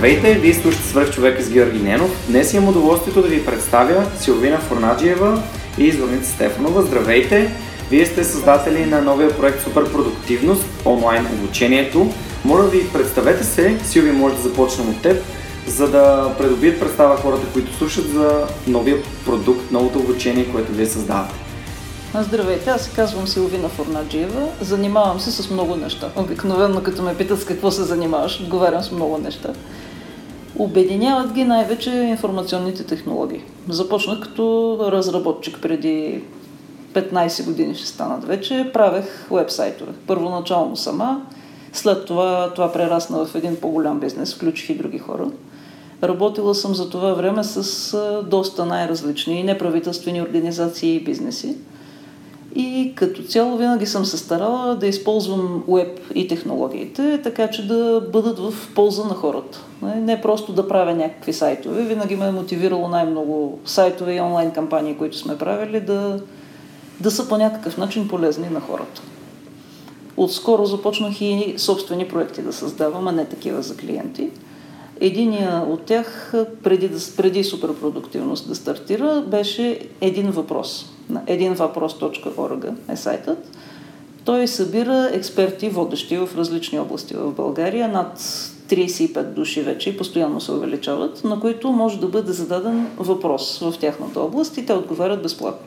Здравейте, вие слушате свърх човека с Георги Ненов. Днес имам удоволствието да ви представя Силвина Форнаджиева и Зорница Стефанова. Здравейте! Вие сте създатели на новия проект Суперпродуктивност, онлайн обучението. Моля ви, представете се, Силви може да започнем от теб, за да придобият представа хората, които слушат за новия продукт, новото обучение, което вие създавате. Здравейте, аз се казвам Силвина Форнаджиева. Занимавам се с много неща. Обикновено, като ме питат с какво се занимаваш, отговарям с много неща. Обединяват ги най-вече информационните технологии. Започнах като разработчик преди 15 години ще станат вече. Правех вебсайтове. Първоначално сама, след това това прерасна в един по-голям бизнес, включих и други хора. Работила съм за това време с доста най-различни неправителствени организации и бизнеси. И като цяло винаги съм се старала да използвам веб и технологиите, така че да бъдат в полза на хората. Не просто да правя някакви сайтове. Винаги ме е мотивирало най-много сайтове и онлайн кампании, които сме правили, да, да са по някакъв начин полезни на хората. Отскоро започнах и собствени проекти да създавам, а не такива за клиенти. Единия от тях, преди, да, преди суперпродуктивност да стартира, беше един въпрос. На единвъпрос.org е сайтът. Той събира експерти, водещи в различни области в България, над 35 души вече и постоянно се увеличават, на които може да бъде зададен въпрос в тяхната област и те отговарят безплатно.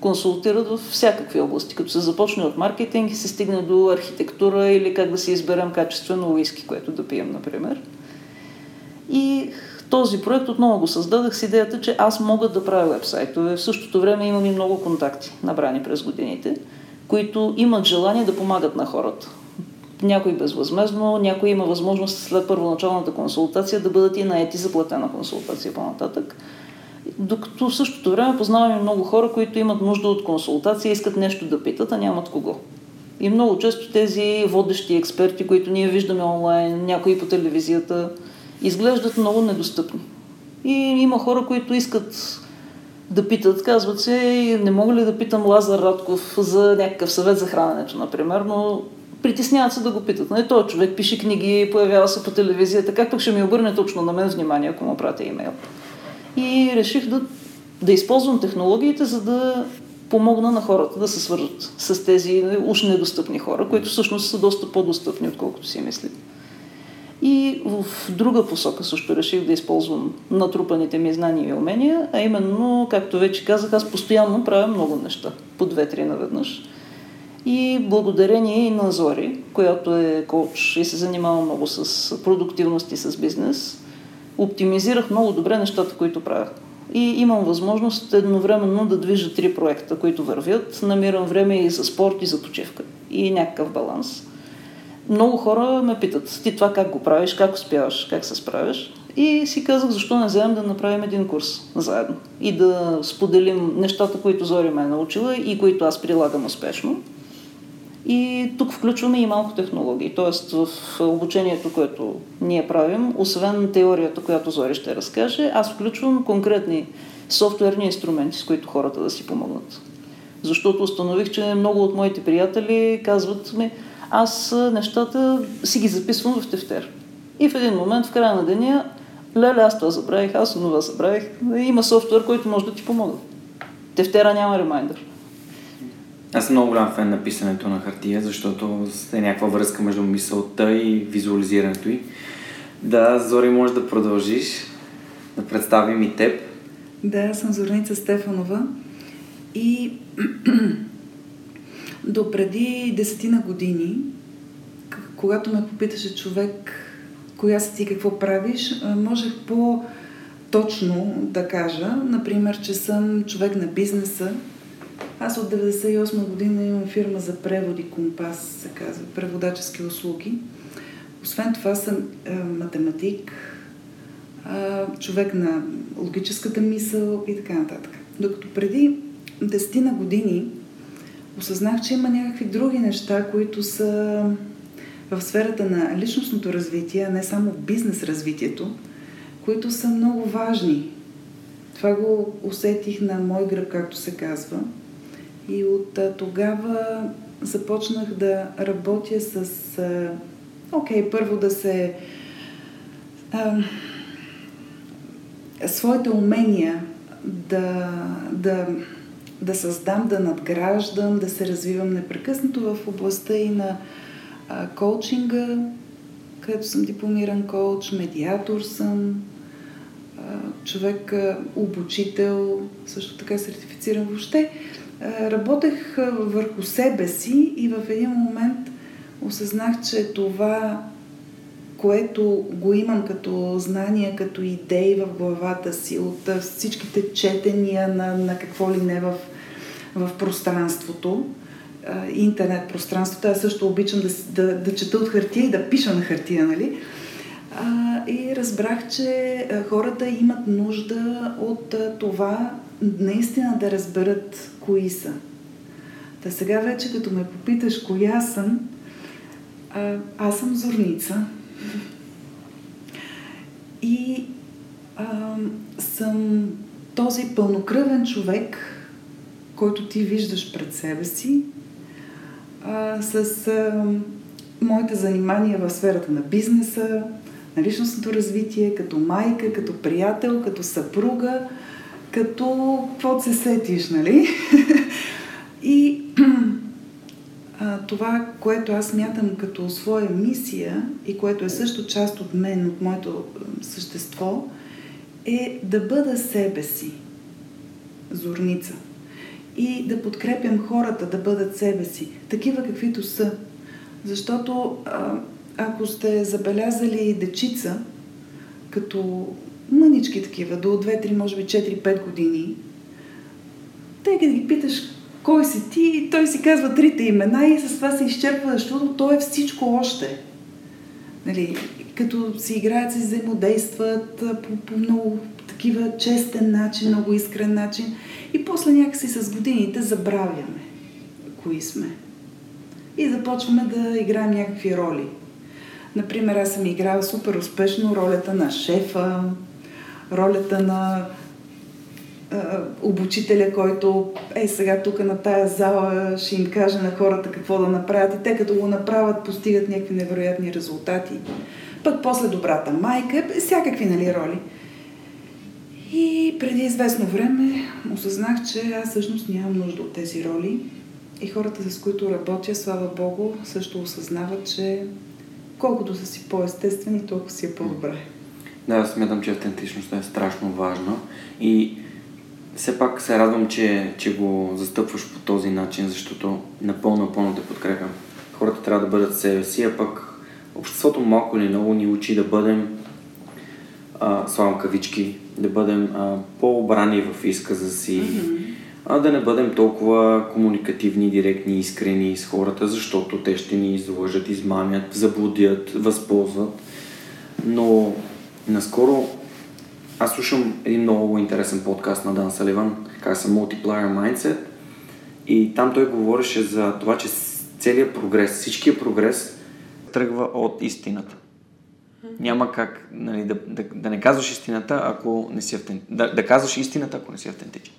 Консултират в всякакви области, като се започне от маркетинг и се стигне до архитектура или как да си изберем качествено уиски, което да пием, например. И този проект отново го създадах с идеята, че аз мога да правя вебсайтове. В същото време имам и много контакти, набрани през годините, които имат желание да помагат на хората. Някой безвъзмезно, някой има възможност след първоначалната консултация да бъдат и наети за платена консултация по-нататък. Докато в същото време познавам и много хора, които имат нужда от консултация, искат нещо да питат, а нямат кого. И много често тези водещи експерти, които ние виждаме онлайн, някои по телевизията, изглеждат много недостъпни. И има хора, които искат да питат, казват се, не мога ли да питам Лазар Радков за някакъв съвет за храненето, например, но притесняват се да го питат. Не, той човек пише книги, появява се по телевизията, как пък ще ми обърне точно на мен внимание, ако му пратя имейл. И реших да, да използвам технологиите, за да помогна на хората да се свържат с тези уж недостъпни хора, които всъщност са доста по-достъпни, отколкото си мислят. И в друга посока също реших да използвам натрупаните ми знания и умения, а именно, както вече казах, аз постоянно правя много неща, по две-три наведнъж. И благодарение и на Зори, която е коуч и се занимава много с продуктивност и с бизнес, оптимизирах много добре нещата, които правя. И имам възможност едновременно да движа три проекта, които вървят. Намирам време и за спорт, и за почивка. И някакъв баланс много хора ме питат, ти това как го правиш, как успяваш, как се справяш. И си казах, защо не вземем да направим един курс заедно и да споделим нещата, които Зори ме е научила и които аз прилагам успешно. И тук включваме и малко технологии. Тоест в обучението, което ние правим, освен теорията, която Зори ще разкаже, аз включвам конкретни софтуерни инструменти, с които хората да си помогнат. Защото установих, че много от моите приятели казват ми, аз нещата си ги записвам в тефтер. И в един момент, в края на деня, леле, аз това забравих, аз това забравих. Има софтуер, който може да ти помогне. Тефтера няма ремайдър. Аз съм много голям фен на писането на хартия, защото е някаква връзка между мисълта и визуализирането й. Да, Зори, може да продължиш да представим и теб. Да, аз съм Зорница Стефанова и до преди десетина години, когато ме попиташе човек коя си ти какво правиш, можех по-точно да кажа, например, че съм човек на бизнеса. Аз от 98 година имам фирма за преводи Компас, се казва, преводачески услуги. Освен това съм е, математик, е, човек на логическата мисъл и така нататък. Докато преди 10 на години осъзнах, че има някакви други неща, които са в сферата на личностното развитие, а не само бизнес развитието, които са много важни. Това го усетих на мой гръб, както се казва. И от тогава започнах да работя с... Окей, okay, първо да се... А, своите умения да, да, да създам, да надграждам, да се развивам непрекъснато в областта и на а, коучинга, където съм дипломиран коуч, медиатор съм, а, човек, а, обучител, също така сертифициран въобще. А, работех върху себе си и в един момент осъзнах, че това, което го имам като знания, като идеи в главата си, от всичките четения на, на какво ли не в, в пространството, интернет пространството. Аз също обичам да, да, да чета от хартия и да пиша на хартия, нали? А, и разбрах, че хората имат нужда от това наистина да разберат кои са. Та сега вече, като ме попиташ коя съм, аз съм зорница. И а, съм този пълнокръвен човек, който ти виждаш пред себе си, а, с а, моите занимания в сферата на бизнеса, на личностното развитие, като майка, като приятел, като съпруга, като какво се сетиш, нали? И това, което аз мятам като своя мисия и което е също част от мен, от моето същество, е да бъда себе си. Зорница и да подкрепям хората да бъдат себе си, такива каквито са. Защото ако сте забелязали дечица, като мънички такива, до 2-3, може би 4-5 години, те като ги питаш кой си ти, той си казва трите имена и с това се изчерпва, защото то е всичко още. Нали, като си играят, си взаимодействат по, по много такива честен начин, много искрен начин. И после някакси с годините забравяме кои сме. И започваме да играем някакви роли. Например, аз съм играла супер успешно ролята на шефа, ролята на обучителя, който е сега тук на тая зала ще им каже на хората какво да направят и те като го направят постигат някакви невероятни резултати. Пък после добрата майка, всякакви нали, роли. И преди известно време осъзнах, че аз всъщност нямам нужда от тези роли. И хората, с които работя, слава Богу, също осъзнават, че колкото са си по-естествени, толкова си е по-добре. Да, смятам, че автентичността е страшно важна и все пак се радвам, че, че го застъпваш по този начин, защото напълно, напълно те подкрепям. Хората трябва да бъдат себе си, а пък обществото малко или много ни учи да бъдем, а, славам кавички, да бъдем а, по-обрани в изказа си, mm-hmm. а да не бъдем толкова комуникативни, директни, искрени с хората, защото те ще ни излъжат, измамят, заблудят, възползват. Но наскоро аз слушам един много интересен подкаст на Дан Саливан, как са Multiplier Mindset и там той говореше за това, че целият прогрес, всичкият прогрес тръгва от истината. Няма как нали, да, да, да не казваш истината, ако не си автентичен. Да, да казваш истината, ако не си автентичен.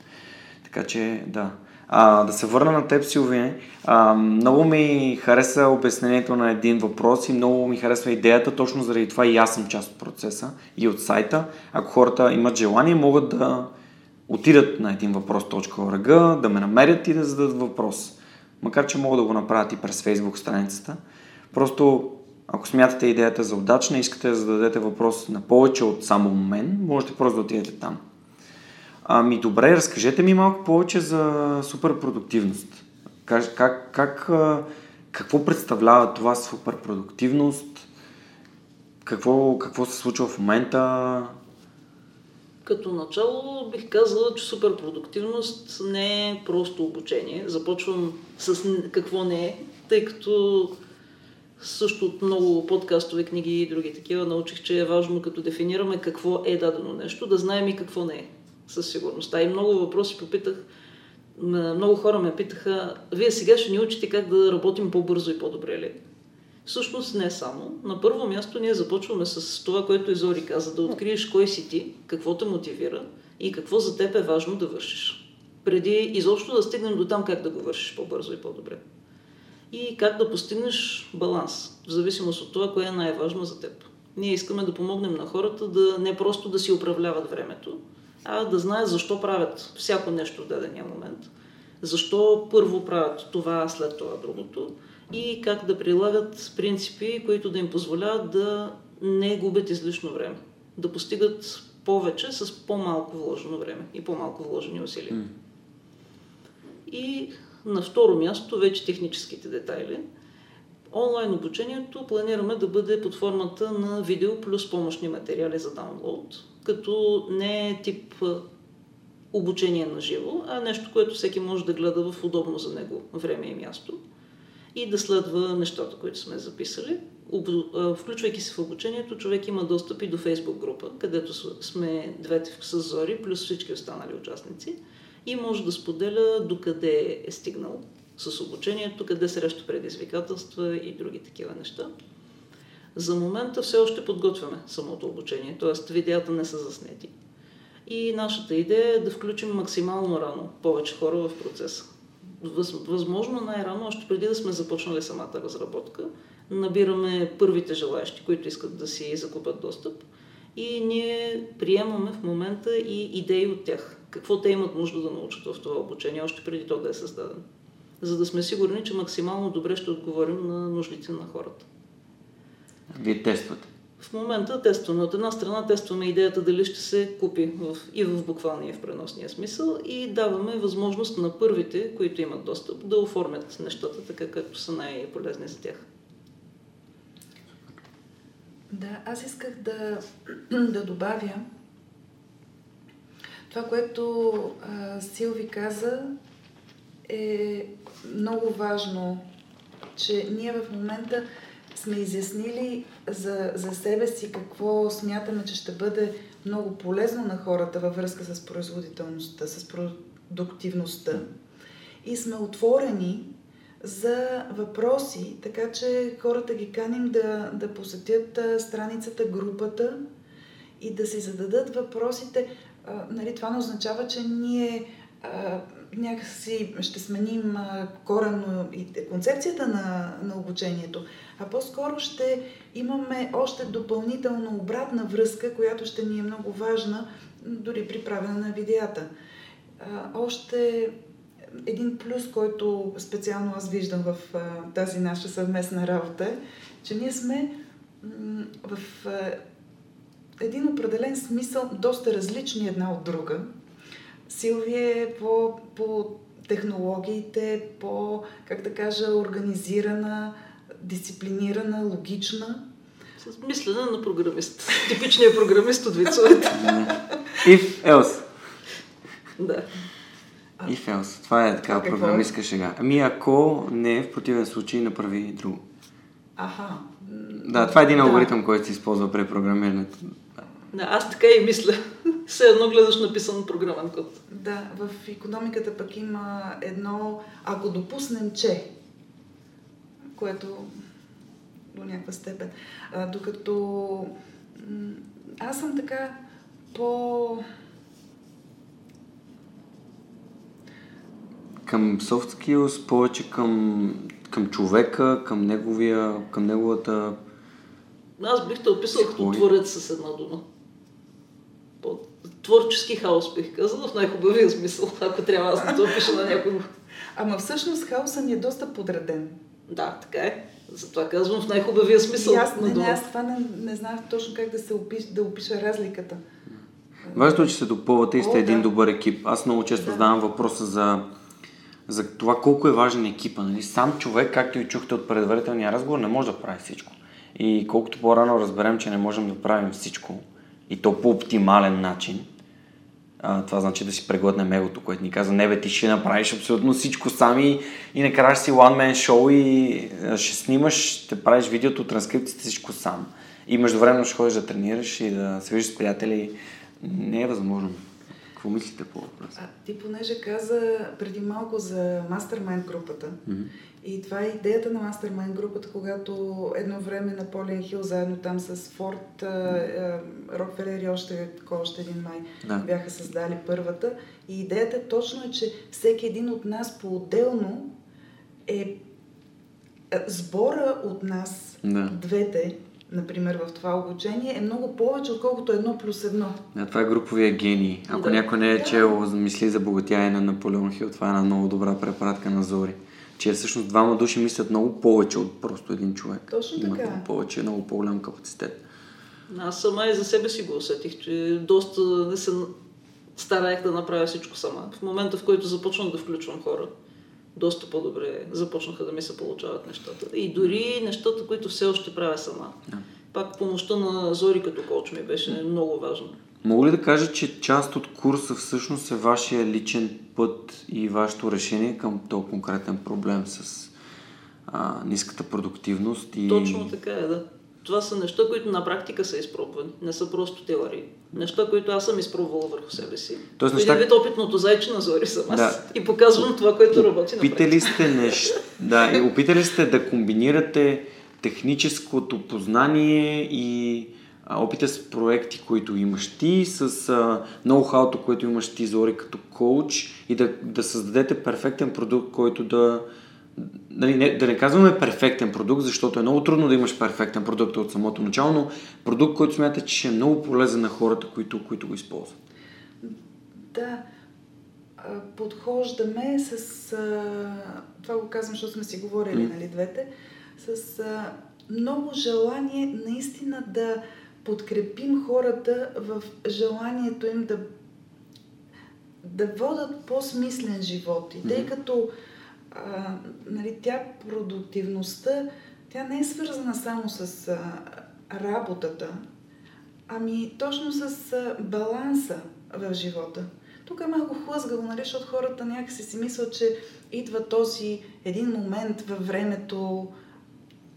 Така че, да. А, да се върна на теб, Силвия. А, много ми хареса обяснението на един въпрос и много ми харесва идеята, точно заради това и аз съм част от процеса и от сайта. Ако хората имат желание, могат да отидат на един въпрос.org, да ме намерят и да зададат въпрос. макар че могат да го направят и през Facebook страницата. Просто ако смятате идеята за удачна, искате да зададете въпрос на повече от само мен, можете просто да отидете там. Ами добре, разкажете ми малко повече за суперпродуктивност. Как, как, как, какво представлява това суперпродуктивност? Какво, какво се случва в момента? Като начало бих казала, че суперпродуктивност не е просто обучение. Започвам с какво не е, тъй като също от много подкастове, книги и други такива научих, че е важно като дефинираме какво е дадено нещо, да знаем и какво не е със сигурност. А и много въпроси попитах, много хора ме питаха, вие сега ще ни учите как да работим по-бързо и по-добре ли? Всъщност не само. На първо място ние започваме с това, което Изори каза, да откриеш кой си ти, какво те мотивира и какво за теб е важно да вършиш. Преди изобщо да стигнем до там как да го вършиш по-бързо и по-добре. И как да постигнеш баланс, в зависимост от това, кое е най-важно за теб. Ние искаме да помогнем на хората да не просто да си управляват времето, а да знаят защо правят всяко нещо в дадения момент. Защо първо правят това, след това другото и как да прилагат принципи, които да им позволяват да не губят излишно време. Да постигат повече с по-малко вложено време и по-малко вложени усилия. Mm. И на второ място вече техническите детайли. Онлайн обучението планираме да бъде под формата на видео плюс помощни материали за даунлоуд, като не е тип обучение на живо, а нещо, което всеки може да гледа в удобно за него време и място и да следва нещата, които сме записали. Включвайки се в обучението, човек има достъп и до фейсбук група, където сме двете с Зори, плюс всички останали участници и може да споделя докъде е стигнал с обучението, къде среща предизвикателства и други такива неща. За момента все още подготвяме самото обучение, т.е. видеята не са заснети. И нашата идея е да включим максимално рано повече хора в процеса. Възможно най-рано, още преди да сме започнали самата разработка, набираме първите желаящи, които искат да си закупят достъп. И ние приемаме в момента и идеи от тях. Какво те имат нужда да научат в това обучение, още преди то да е създадено. За да сме сигурни, че максимално добре ще отговорим на нуждите на хората. Вие тествате? В момента тестваме. От една страна тестваме идеята дали ще се купи в, и в буквалния и в преносния смисъл и даваме възможност на първите, които имат достъп, да оформят нещата така, както са най-полезни за тях. Да, аз исках да, да добавя това, което а, Силви каза, е много важно, че ние в момента сме изяснили за, за себе си какво смятаме, че ще бъде много полезно на хората във връзка с производителността, с продуктивността. И сме отворени за въпроси, така че хората ги каним да, да посетят страницата, групата и да си зададат въпросите. А, нали, това не означава, че ние а, някакси ще сменим коренно и концепцията на, на обучението, а по-скоро ще имаме още допълнително обратна връзка, която ще ни е много важна дори при правене на видеята. Още един плюс, който специално аз виждам в тази наша съвместна работа е, че ние сме в един определен смисъл доста различни една от друга. Силвия е по, по технологиите, по, как да кажа, организирана, дисциплинирана, логична. С мислене на програмист. Типичният програмист от вицовете. If else. Да. If else. Това е така програмистка шега. Ами ако не, в противен случай направи друго. Аха. Да, това е един да. алгоритъм, който се използва при програмирането. Да, аз така и мисля. Все едно гледаш написан програмен код. Да, в економиката пък има едно, ако допуснем, че, което до някаква степен. А, докато аз съм така по... Към soft skills, повече към, към човека, към, неговия, към неговата аз бих те описал като творец с една дума творчески хаос, бих казал, в най-хубавия смисъл, ако трябва аз да то опиша на някого. Ама всъщност хаоса ми е доста подреден. Да, така е. Затова казвам в най-хубавия смисъл. И аз, не, не, аз това не, не знах точно как да се опиш, да опиша разликата. Важно е, че се допълвате и сте О, един да. добър екип. Аз много често Да. задавам въпроса за, за това колко е важен екипа. Нали? Сам човек, както и чухте от предварителния разговор, не може да прави всичко. И колкото по-рано разберем, че не можем да правим всичко, и то по оптимален начин, а, това значи да си преглътнем егото, което ни казва, не бе, ти ще направиш абсолютно всичко сами и накрая си one man show и ще снимаш, ще правиш видеото, транскрипцията, всичко сам. И междувременно ще ходиш да тренираш и да се виждаш с приятели. Не е възможно. Какво мислите по въпроса? А ти понеже каза преди малко за мастермайнд групата. И това е идеята на мастермайнд групата, когато едно време на Полен Хил, заедно там с Форд, Рокфелер и още, още един май Да. бяха създали първата. И идеята точно е, че всеки един от нас по-отделно е, сбора от нас, Да. двете, например в това обучение, е много повече, отколкото едно плюс едно. Да, това е груповия гений. Ако Да. някой не е Да. чел мисли за богатяе на Наполеон Хил, това е една много добра препаратка на Зори. Че всъщност двама души мислят много повече от просто един човек. Точно Имат така. много повече, много по-голям капацитет. Аз сама и за себе си го усетих, че доста не се стараех да направя всичко сама. В момента, в който започнах да включвам хора, доста по-добре започнаха да ми се получават нещата. И дори нещата, които все още правя сама. Да. Пак помощта на Зори като коуч ми беше много важна. Мога ли да кажа, че част от курса всъщност е вашия личен път и вашето решение към този конкретен проблем с а, ниската продуктивност и... Точно така е, да. Това са неща, които на практика са изпробвани. Не са просто теории. Неща, които аз съм изпробвала върху себе си. Тоест Един неща- вид опитното зайче на Зори съм аз. Да. И показвам това, което работи на Опитали сте нещ... да, и опитали сте да комбинирате техническото познание и опита с проекти, които имаш ти, с ноу-хауто, което имаш ти, Зори, като коуч и да, да създадете перфектен продукт, който да... Нали, не, да не казваме перфектен продукт, защото е много трудно да имаш перфектен продукт от самото начало, но продукт, който смятате, че е много полезен на хората, които, които го използват. Да, подхождаме с... Това го казвам, защото сме си говорили, М. нали, двете, с много желание наистина да подкрепим хората в желанието им да, да водат по-смислен живот. И тъй като а, нали, тя продуктивността, тя не е свързана само с а, работата, ами точно с а, баланса в живота. Тук е малко хлъзгаво, нали, защото хората някакси си мислят, че идва този един момент във времето,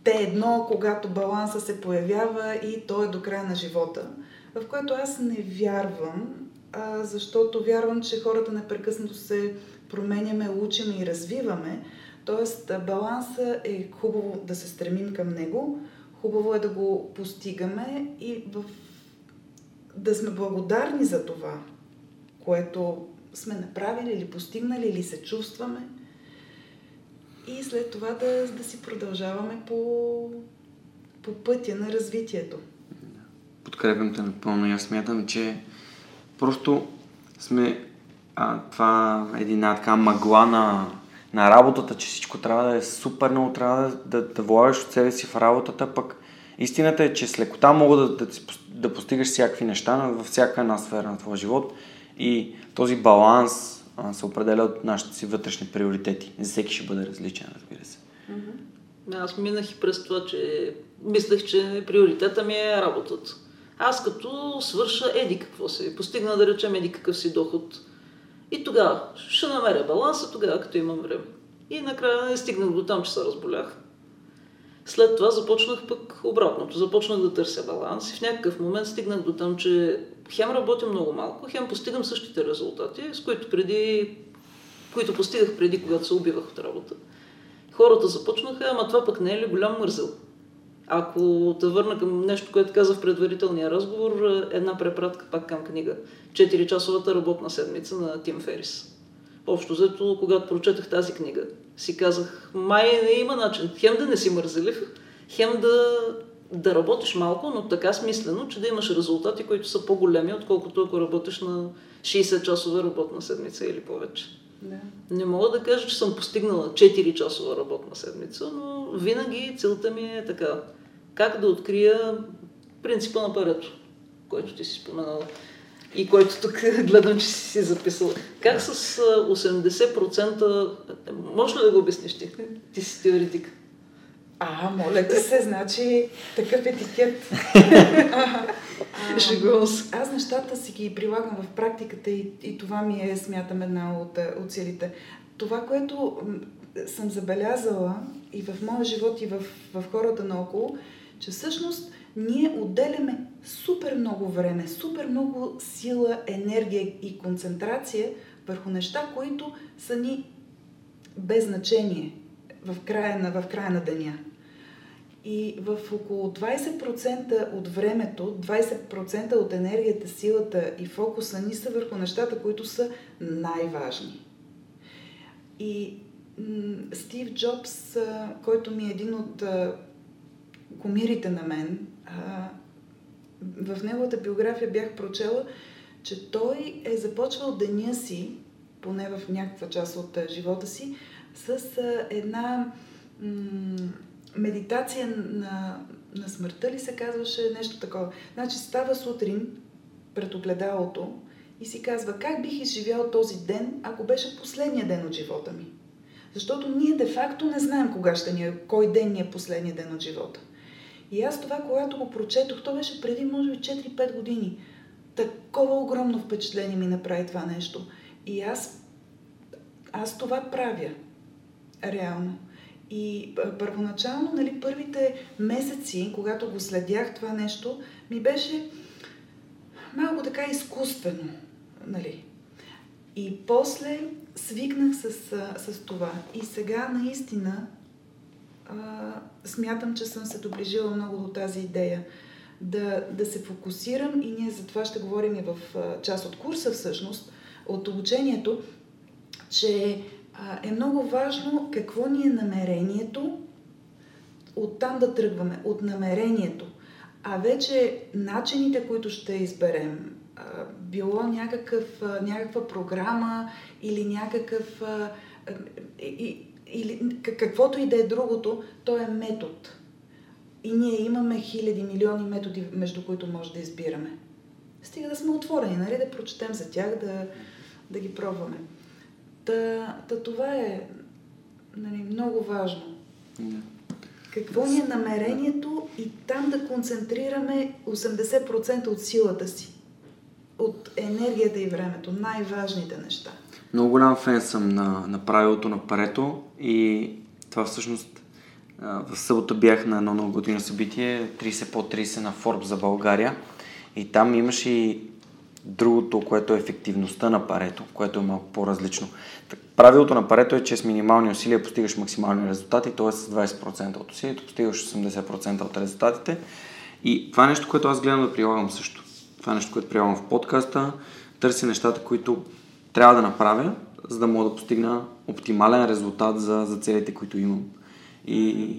те едно, когато баланса се появява и то е до края на живота, в което аз не вярвам, а, защото вярвам, че хората непрекъснато се променяме, учим и развиваме. Тоест, баланса е хубаво да се стремим към него, хубаво е да го постигаме и в... да сме благодарни за това, което сме направили или постигнали или се чувстваме. И след това да, да си продължаваме по, по пътя на развитието. Подкрепям те напълно и аз смятам, че просто сме а, това е една така мъгла на, на работата, че всичко трябва да е супер много, трябва да, да, да влагаш от себе си в работата, пък истината е, че с лекота мога да, да, да постигаш всякакви неща във всяка една сфера на твоя живот и този баланс а, се определя от нашите си вътрешни приоритети. Всеки ще бъде различен, разбира се. Аз минах и през това, че мислех, че приоритета ми е работата. Аз като свърша еди какво си, постигна да речем еди какъв си доход. И тогава ще намеря баланса, тогава като имам време. И накрая не стигнах до там, че се разболях. След това започнах пък обратното. Започнах да търся баланс и в някакъв момент стигнах до там, че хем работя много малко, хем постигам същите резултати, с които преди които постигах преди, когато се убивах от работа. Хората започнаха, ама това пък не е ли голям мързел? Ако те върна към нещо, което каза в предварителния разговор, една препратка пак към книга. 4-часовата работна седмица на Тим Ферис. Общо взето, когато прочетах тази книга, си казах, май не има начин. Хем да не си мързелив, хем да, да работиш малко, но така смислено, че да имаш резултати, които са по-големи, отколкото ако работиш на 60-часова работна седмица или повече. Да. Не мога да кажа, че съм постигнала 4 часова работна седмица, но винаги целта ми е така. Как да открия принципа на парето, който ти си споменала. И който тук гледам, че си си записала. Как с 80%... Може ли да го обясниш ти? Ти си теоретик. А, моля ти се, значи такъв етикет. Шегувам се. Аз нещата си ги прилагам в практиката и, и това ми е, смятам, една от, от силите. Това, което съм забелязала и в моя живот, и в, в хората наоколо, че всъщност ние отделяме супер много време, супер много сила, енергия и концентрация върху неща, които са ни без значение в края на, в края на деня. И в около 20% от времето, 20% от енергията, силата и фокуса ни са върху нещата, които са най-важни. И Стив Джобс, който ми е един от комирите на мен, в неговата биография бях прочела, че той е започвал деня си, поне в някаква част от живота си, с една медитация на, на смъртта ли се казваше нещо такова. Значи става сутрин пред огледалото и си казва как бих изживял този ден, ако беше последния ден от живота ми. Защото ние де-факто не знаем кога ще ни е, кой ден ни е последния ден от живота. И аз това, когато го прочетох, то беше преди, може би, 4-5 години. Такова огромно впечатление ми направи това нещо. И аз, аз това правя. Реално. И първоначално, нали, първите месеци, когато го следях това нещо, ми беше малко така изкуствено. Нали. И после свикнах с, с това. И сега наистина а, смятам, че съм се доближила много до тази идея. Да, да се фокусирам и ние за това ще говорим и в част от курса всъщност, от обучението, че е много важно какво ни е намерението, оттам да тръгваме, от намерението. А вече начините, които ще изберем, било някакъв, някаква програма или някакъв. Или каквото и да е другото, то е метод. И ние имаме хиляди, милиони методи, между които може да избираме. Стига да сме отворени, нали, да прочетем за тях, да, да ги пробваме. Та, та това е нали, много важно. Какво ни е намерението и там да концентрираме 80% от силата си, от енергията и времето, най-важните неща. Много голям фен съм на, на правилото на парето и това всъщност в събота бях на едно много година събитие 30 по 30 на Forbes за България и там имаше и другото, което е ефективността на парето, което е малко по-различно. Правилото на парето е, че с минимални усилия постигаш максимални резултати, т.е. с 20% от усилието постигаш 80% от резултатите. И това е нещо, което аз гледам да прилагам също. Това е нещо, което прилагам в подкаста. Търся нещата, които трябва да направя, за да мога да постигна оптимален резултат за, за целите, които имам. И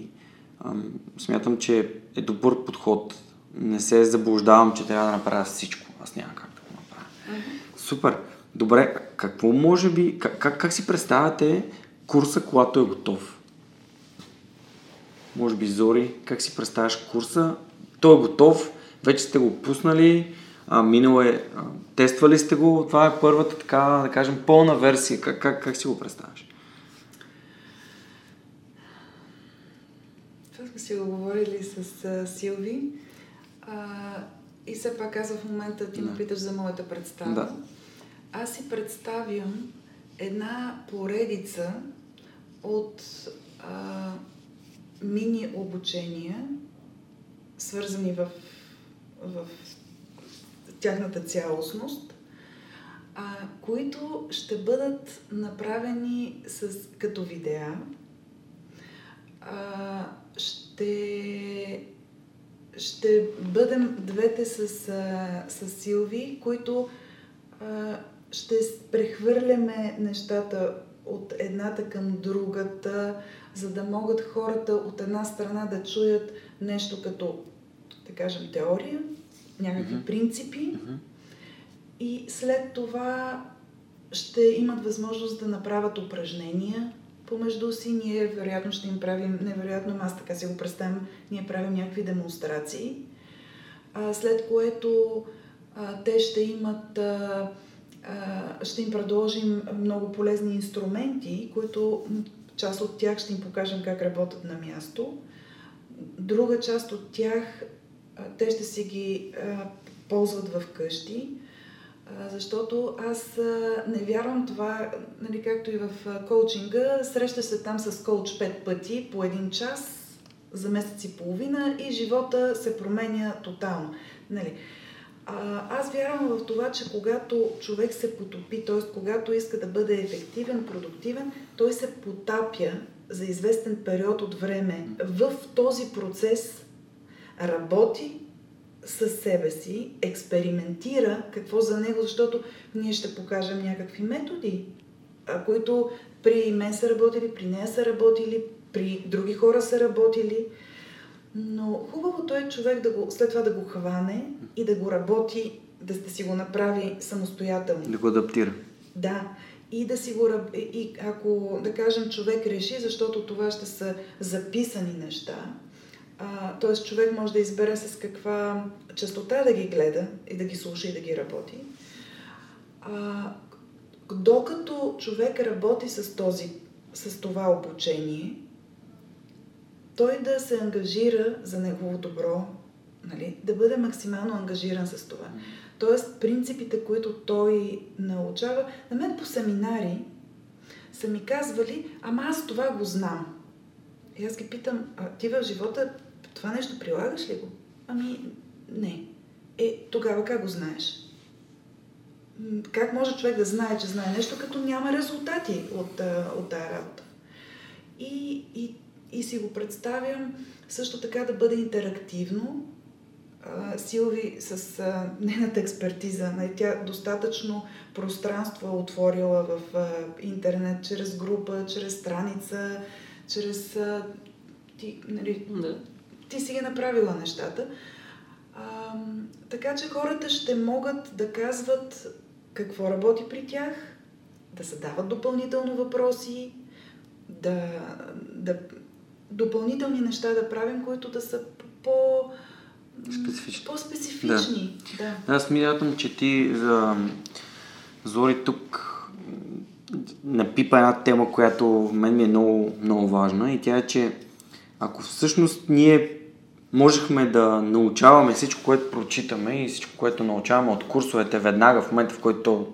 ам, смятам, че е добър подход. Не се заблуждавам, че трябва да направя всичко. Аз няма как да го направя. Mm-hmm. Супер. Добре, какво може би, как, как, как си представяте курса, когато е готов? Може би Зори, как си представяш курса? Той е готов, вече сте го пуснали, а, минало е, а, тествали сте го, това е първата така, да кажем, пълна версия. Как, как, как си го представяш? Това сме си го говорили с а, Силви. А, и все пак аз в момента ти ме питаш за моята представа. Да. Аз си представям една поредица от а, мини обучения, свързани в, в тяхната цялостност, а, които ще бъдат направени с, като видеа. А, ще, ще бъдем двете с, а, с Силви, които а, ще прехвърляме нещата от едната към другата, за да могат хората от една страна да чуят нещо като, да кажем, теория, някакви mm-hmm. принципи mm-hmm. и след това ще имат възможност да направят упражнения помежду си. Ние вероятно ще им правим, невероятно, аз така си го представям, ние правим някакви демонстрации, а, след което а, те ще имат, а, а, ще им предложим много полезни инструменти, които част от тях ще им покажем как работят на място. Друга част от тях а, те ще си ги а, ползват в къщи защото аз не вярвам това, нали, както и в коучинга, срещаш се там с коуч пет пъти по един час за месец и половина и живота се променя тотално. Нали. Аз вярвам в това, че когато човек се потопи, т.е. когато иска да бъде ефективен, продуктивен, той се потапя за известен период от време в този процес, работи, със себе си, експериментира какво за него, защото ние ще покажем някакви методи, които при мен са работили, при нея са работили, при други хора са работили. Но хубавото е човек да го, след това да го хване и да го работи, да, да си го направи самостоятелно. Да го адаптира. Да. И да си го. И ако, да кажем, човек реши, защото това ще са записани неща, т.е. човек може да избере с каква частота да ги гледа и да ги слуша и да ги работи. А, докато човек работи с, този, с това обучение, той да се ангажира за негово добро, нали? да бъде максимално ангажиран с това. Тоест, принципите, които той научава, на мен по семинари са ми казвали, ама аз това го знам. И аз ги питам, а ти в живота това нещо прилагаш ли го? Ами, не. Е, тогава как го знаеш? Как може човек да знае, че знае нещо, като няма резултати от, от тази работа? И, и, и си го представям също така да бъде интерактивно. Силви с а, нейната експертиза, нали, тя достатъчно пространство е отворила в а, интернет, чрез група, чрез страница, чрез ти, нали, да ти си ги направила нещата. А, така че хората ще могат да казват какво работи при тях, да задават допълнително въпроси, да, да допълнителни неща да правим, които да са по... Специфични. По-специфични. Да. да. Аз смятам, че ти за Зори тук напипа една тема, която в мен ми е много, много важна и тя е, че ако всъщност ние можехме да научаваме всичко, което прочитаме и всичко, което научаваме от курсовете веднага в момента, в който то,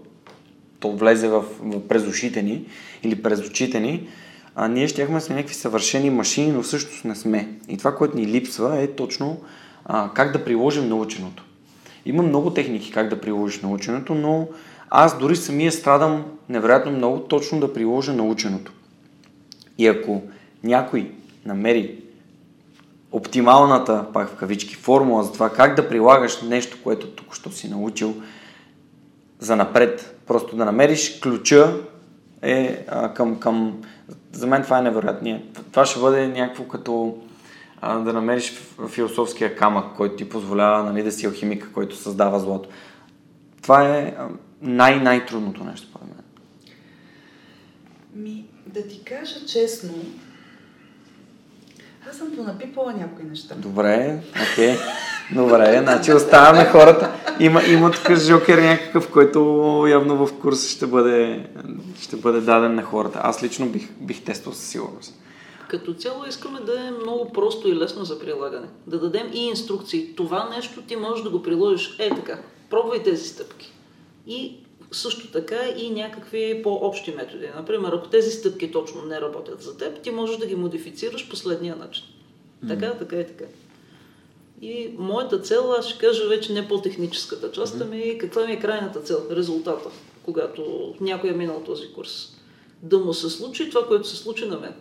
то влезе в, в през ушите ни или през очите ни, а ние щяхме сме някакви съвършени машини, но всъщност не сме. И това, което ни липсва е точно а, как да приложим наученото. Има много техники как да приложиш наученото, но аз дори самия страдам невероятно много точно да приложа наученото. И ако някой намери оптималната, пак в кавички, формула за това как да прилагаш нещо, което тук що си научил за напред. Просто да намериш ключа е а, към, към... За мен това е невероятно. Това ще бъде някакво като а, да намериш философския камък, който ти позволява нали, да си алхимика, който създава злото. Това е най-най-трудното нещо, според мен. Ми, да ти кажа честно, аз съм понапипала някои неща. Добре, окей. Okay. Добре, значи оставяме хората. Има, има тук жокер някакъв, който явно в курса ще бъде, ще бъде даден на хората. Аз лично бих, бих тествал със сигурност. Като цяло искаме да е много просто и лесно за прилагане. Да дадем и инструкции. Това нещо ти можеш да го приложиш. Е така, пробвай тези стъпки. И също така и някакви по-общи методи. Например, ако тези стъпки точно не работят за теб, ти можеш да ги модифицираш последния начин. Mm-hmm. Така, така и така. И моята цел, аз ще кажа вече не по-техническата част, ами каква ми е крайната цел, резултата, когато някой е минал този курс. Да му се случи това, което се случи на мен.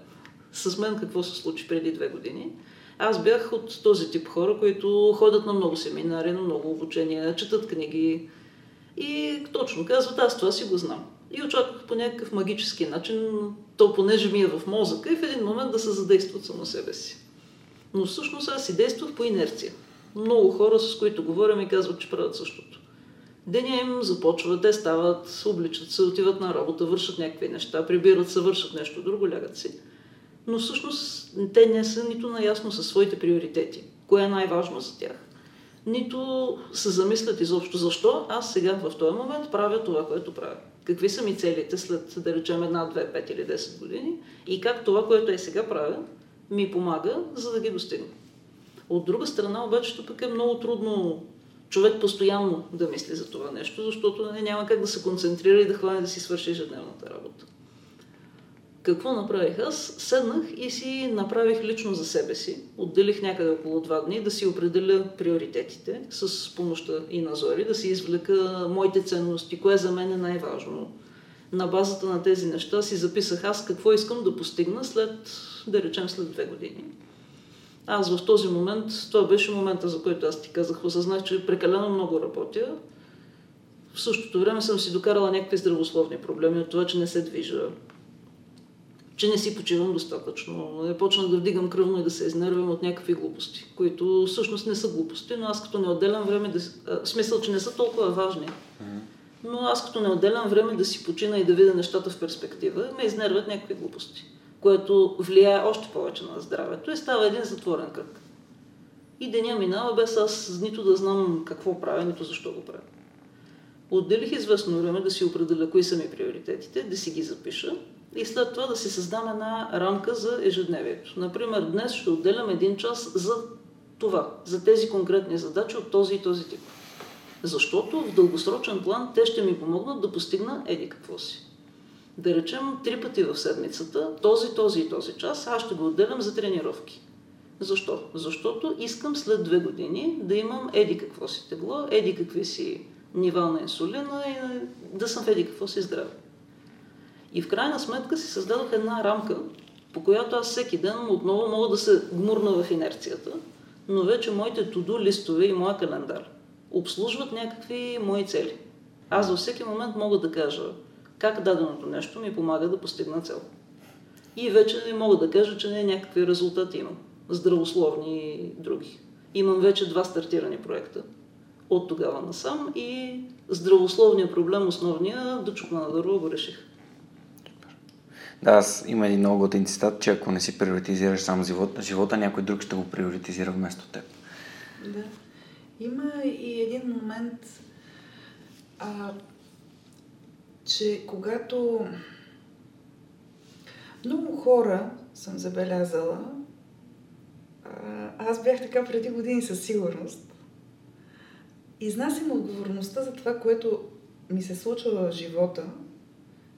С мен какво се случи преди две години. Аз бях от този тип хора, които ходят на много семинари, на много обучения, четат книги, и точно казват, аз това си го знам. И очаквах по някакъв магически начин, то понеже ми е в мозъка и в един момент да се задействат само себе си. Но всъщност аз си действах по инерция. Много хора, с които говоря, ми казват, че правят същото. Деня им започва, те стават, обличат се, отиват на работа, вършат някакви неща, прибират се, вършат нещо друго, лягат си. Но всъщност те не са нито наясно със своите приоритети. Кое е най-важно за тях? Нито се замислят изобщо защо аз сега в този момент правя това, което правя. Какви са ми целите след, да речем, една, две, пет или 10 години и как това, което е сега правя, ми помага, за да ги достигна. От друга страна, обаче, тук е много трудно човек постоянно да мисли за това нещо, защото няма как да се концентрира и да хване да си свърши ежедневната работа. Какво направих аз? Седнах и си направих лично за себе си. Отделих някъде около два дни да си определя приоритетите с помощта и на Зори, да си извлека моите ценности, кое за мен е най-важно. На базата на тези неща си записах аз какво искам да постигна след, да речем, след две години. Аз в този момент, това беше момента, за който аз ти казах, осъзнах, че прекалено много работя. В същото време съм си докарала някакви здравословни проблеми от това, че не се движа, че не си почивам достатъчно. Не почнах да вдигам кръвно и да се изнервям от някакви глупости, които всъщност не са глупости, но аз като не отделям време, да, а, смисъл, че не са толкова важни, но аз като не отделям време да си почина и да видя нещата в перспектива, ме изнервят някакви глупости което влияе още повече на здравето и става един затворен кръг. И деня минава без аз нито да знам какво правя, нито защо го правя. Отделих известно време да си определя кои са ми приоритетите, да си ги запиша и след това да си създам една рамка за ежедневието. Например, днес ще отделям един час за това, за тези конкретни задачи от този и този тип. Защото в дългосрочен план те ще ми помогнат да постигна еди какво си да речем, три пъти в седмицата, този, този и този час, аз ще го отделям за тренировки. Защо? Защото искам след две години да имам еди какво си тегло, еди какви си нива на инсулина и да съм в еди какво си здраве. И в крайна сметка си създадох една рамка, по която аз всеки ден отново мога да се гмурна в инерцията, но вече моите туду листове и моя календар обслужват някакви мои цели. Аз във всеки момент мога да кажа, как даденото нещо ми помага да постигна цел. И вече не мога да кажа, че не някакви резултати имам. Здравословни и други. Имам вече два стартирани проекта от тогава насам и здравословният проблем, основния, чукна на дърво, го реших. Да, аз има един много готин цитат, че ако не си приоритизираш сам живота, живота, някой друг ще го приоритизира вместо теб. Да. Има и един момент, а, че когато много хора съм забелязала, аз бях така преди години със сигурност, изнасям отговорността за това, което ми се случва в живота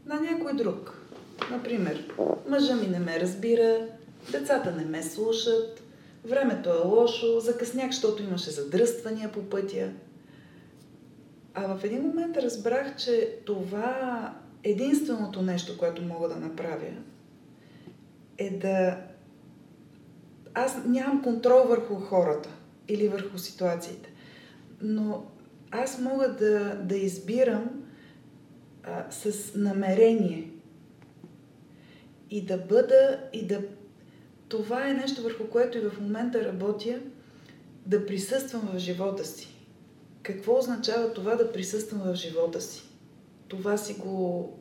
на някой друг. Например, мъжа ми не ме разбира, децата не ме слушат, времето е лошо, закъснях, защото имаше задръствания по пътя – а в един момент разбрах, че това единственото нещо, което мога да направя, е да. Аз нямам контрол върху хората или върху ситуациите, но аз мога да, да избирам а, с намерение и да бъда и да. Това е нещо върху което и в момента работя, да присъствам в живота си какво означава това да присъствам в живота си? Това си го...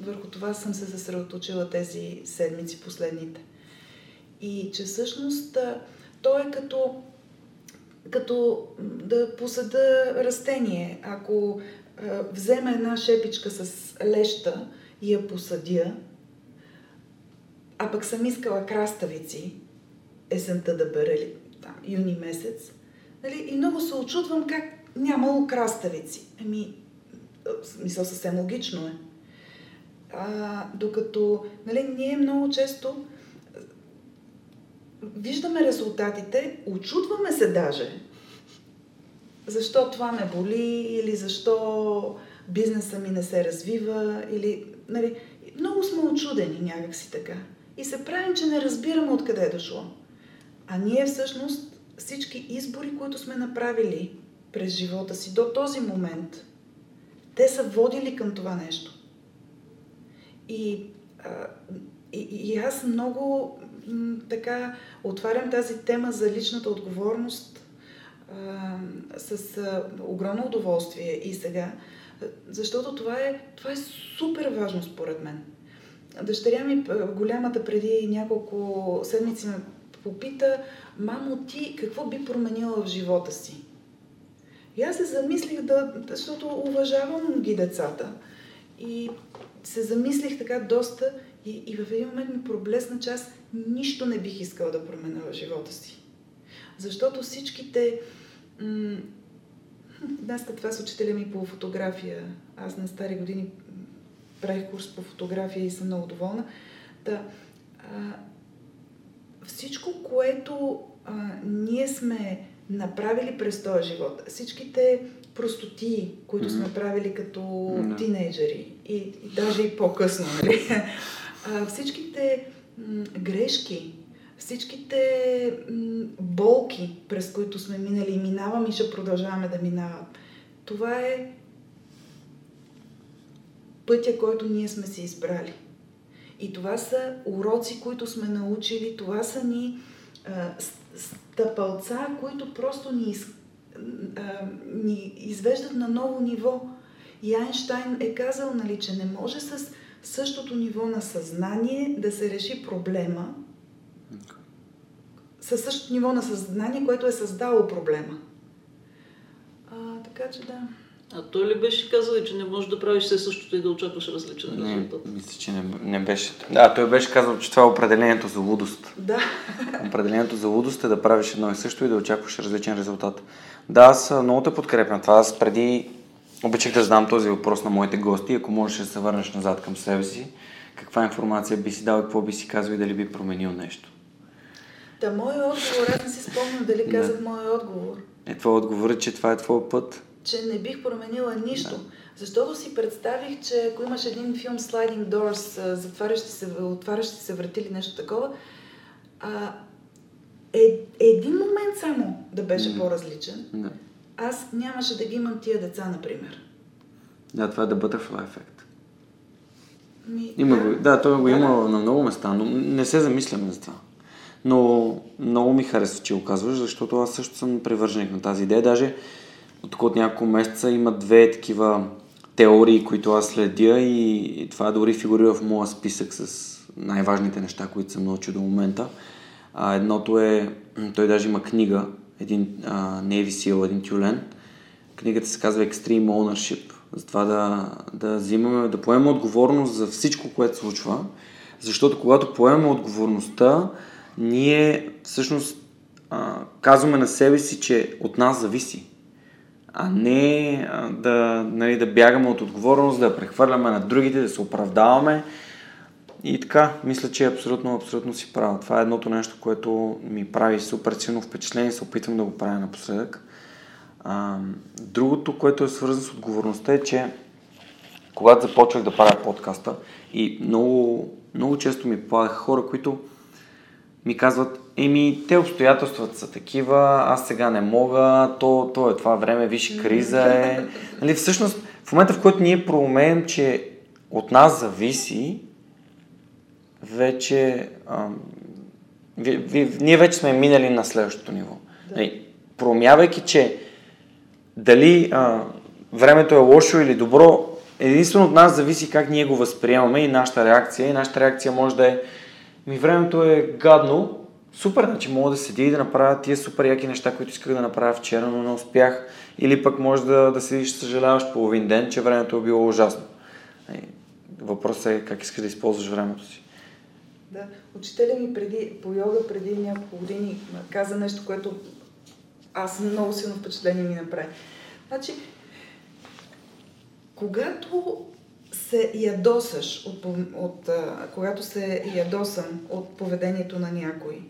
Върху това съм се съсредоточила тези седмици последните. И че всъщност то е като, като да посада растение. Ако взема една шепичка с леща и я посадя, а пък съм искала краставици есента да бере, там, юни месец, Нали? И много се очудвам как нямало краставици. Еми, смисъл съвсем логично е. А, докато нали, ние много често виждаме резултатите, очудваме се даже, защо това ме боли или защо бизнеса ми не се развива или, нали, много сме очудени някакси така. И се правим, че не разбираме откъде е дошло. А ние всъщност всички избори, които сме направили през живота си до този момент, те са водили към това нещо. И, а, и, и аз много м, така отварям тази тема за личната отговорност а, с а, огромно удоволствие и сега, защото това е, това е супер важно според мен. Дъщеря ми, голямата преди няколко седмици ме попита, мамо ти какво би променила в живота си? И аз се замислих, да, защото уважавам ги децата. И се замислих така доста и, и в един момент ми проблесна, че нищо не бих искала да променя в живота си. Защото всичките... М- Днес това с учителя ми по фотография. Аз на стари години правих курс по фотография и съм много доволна. Да, а, всичко, което а, ние сме направили през този живот, всичките простоти, които mm-hmm. сме правили като mm-hmm. тинейджери и, и даже и по-късно, нали? а, всичките м- грешки, всичките м- болки, през които сме минали и минаваме и ще продължаваме да минаваме, това е пътя, който ние сме си избрали. И това са уроци, които сме научили, това са ни а, стъпалца, които просто ни, из, а, ни извеждат на ново ниво. И Айнштайн е казал, нали, че не може с същото ниво на съзнание да се реши проблема, със същото ниво на съзнание, което е създало проблема. А, така че да. А той ли беше казал, че не можеш да правиш все същото и да очакваш различен резултат? Мисля, че не, не беше. Да, той беше казал, че това е определението за лудост. Да. Определението за лудост е да правиш едно и също и да очакваш различен резултат. Да, аз много те подкрепям това. Аз преди обичах да задам този въпрос на моите гости. Ако можеш да се върнеш назад към себе си, каква информация би си дал и какво би си казал и дали би променил нещо? Да, моят отговор, аз не си спомням дали казах да. моят отговор. Е, твой отговор е, че това е твой път че не бих променила нищо. Да. Защото си представих, че ако имаш един филм Sliding Doors, затварящи се, отварящи се врати или нещо такова, а, е, един момент само да беше mm. по-различен, да. аз нямаше да ги имам тия деца, например. Да, това е да butterfly ефект. Ми, има да, го, да, той го има да. на много места, но не се замисляме за това. Но много ми харесва, че го казваш, защото аз също съм привърженик на тази идея. Даже тук от няколко месеца има две такива теории, които аз следя и това дори фигурира в моя списък с най-важните неща, които съм научил до момента. А, едното е, той даже има книга, един а, Navy SEAL, един тюлен. Книгата се казва Extreme Ownership. За това да, да взимаме, да поемем отговорност за всичко, което случва. Защото когато поемем отговорността, ние всъщност а, казваме на себе си, че от нас зависи а не да, нали, да бягаме от отговорност, да прехвърляме на другите, да се оправдаваме. И така, мисля, че абсолютно, абсолютно си правя. Това е едното нещо, което ми прави супер силно впечатление и се опитвам да го правя напоследък. А, другото, което е свързано с отговорността е, че когато започвах да правя подкаста и много, много често ми попадаха хора, които ми казват, еми, те обстоятелствата са такива, аз сега не мога, то, то е това време, виж, криза е. Нали, всъщност, в момента, в който ние проумеем, че от нас зависи, вече ам, ви, ви, ние вече сме минали на следващото ниво. Да. Нали, проумявайки, че дали а, времето е лошо или добро, единствено от нас зависи как ние го възприемаме и нашата реакция. И нашата реакция може да е ми времето е гадно, супер, значи мога да седя и да направя тия супер яки неща, които исках да направя вчера, но не успях. Или пък може да, да седиш и съжаляваш половин ден, че времето е било ужасно. Въпросът е как искаш да използваш времето си. Да, учителя ми преди, по йога преди няколко години каза нещо, което аз много силно впечатление ми направи. Значи, когато се ядосаш от, от, когато се ядосам от поведението на някой,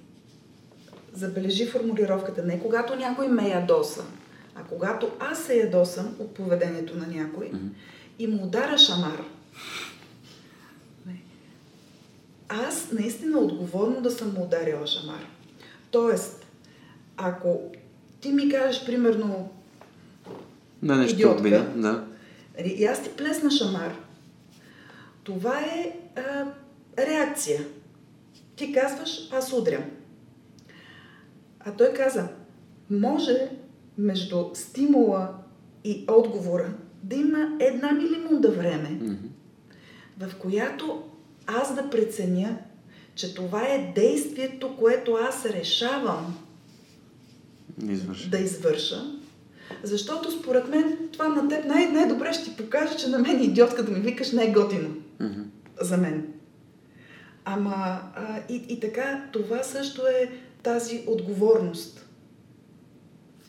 забележи формулировката не когато някой ме ядоса, а когато аз се ядосам от поведението на някой mm-hmm. и му удара шамар. Аз наистина отговорно да съм му ударила шамар. Тоест, ако ти ми кажеш, примерно, да, нещо идиотка, обида, да. и аз ти плесна шамар, това е а, реакция. Ти казваш, аз удрям. А той каза, може между стимула и отговора да има една милимунда време, Mm-hmm. в която аз да преценя, че това е действието, което аз решавам Извърши. да извърша. Защото според мен това на теб най- най-добре ще ти покаже, че на мен идиотка да ми викаш не е готино Mm-hmm. за мен. Ама а, и, и така, това също е тази отговорност.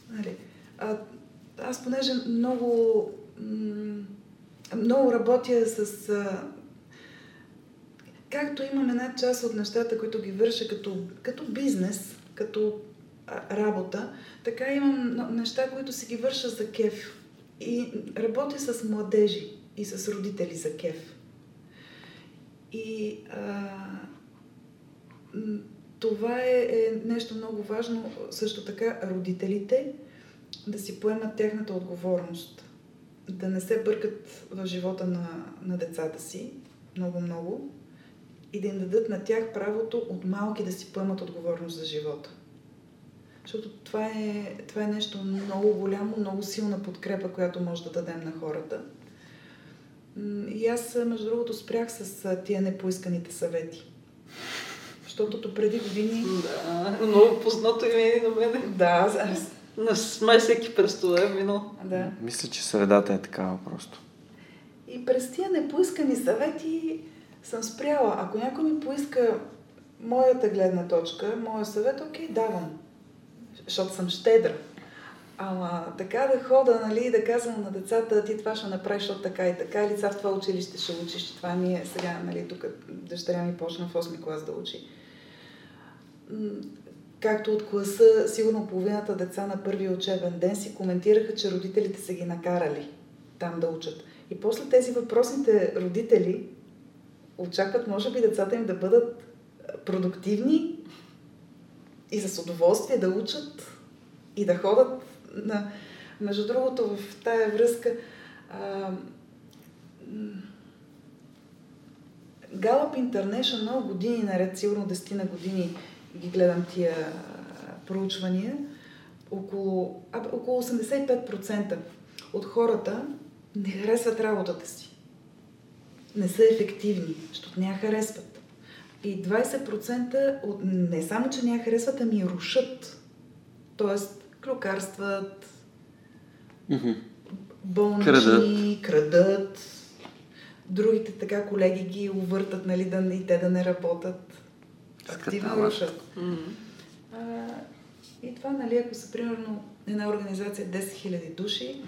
Нали? А, аз понеже много, много работя с... А, както имам една част от нещата, които ги върша като, като бизнес, като а, работа, така имам неща, които си ги върша за кеф. И работя с младежи и с родители за кеф. И а, това е, е нещо много важно, също така родителите да си поемат тяхната отговорност. Да не се бъркат в живота на, на децата си много-много и да им дадат на тях правото от малки да си поемат отговорност за живота. Защото това е, това е нещо много голямо, много силна подкрепа, която може да дадем на хората. И аз, между другото, спрях с тия непоисканите съвети. Защото преди години... Да, много познато име и на мене. Да, аз... На май всеки през това е минал. да. Мисля, че средата е такава просто. И през тия непоискани съвети съм спряла. Ако някой ми поиска моята гледна точка, моя съвет, окей, давам. Защото съм щедра. Ама така да хода, нали, да казвам на децата, ти това ще направиш, защото така и така, лица в това училище ще учиш, това ми е сега, нали, тук дъщеря ми почна в 8 клас да учи. Както от класа, сигурно половината деца на първия учебен ден си коментираха, че родителите са ги накарали там да учат. И после тези въпросните родители очакват, може би, децата им да бъдат продуктивни и с удоволствие да учат и да ходят на... Между другото, в тая връзка а, Gallup International години наред, сигурно 10 на години ги гледам тия проучвания, около, а, около 85% от хората не харесват работата си. Не са ефективни, защото не я харесват. И 20% от, не само, че не я харесват, ами я рушат. Тоест, клюкарстват, Mm-hmm. болнични, Крадат. крадат. Другите така колеги ги увъртат, нали, да, и те да не работят. Активно рушат. А, и това, нали, ако са примерно една организация 10 000 души,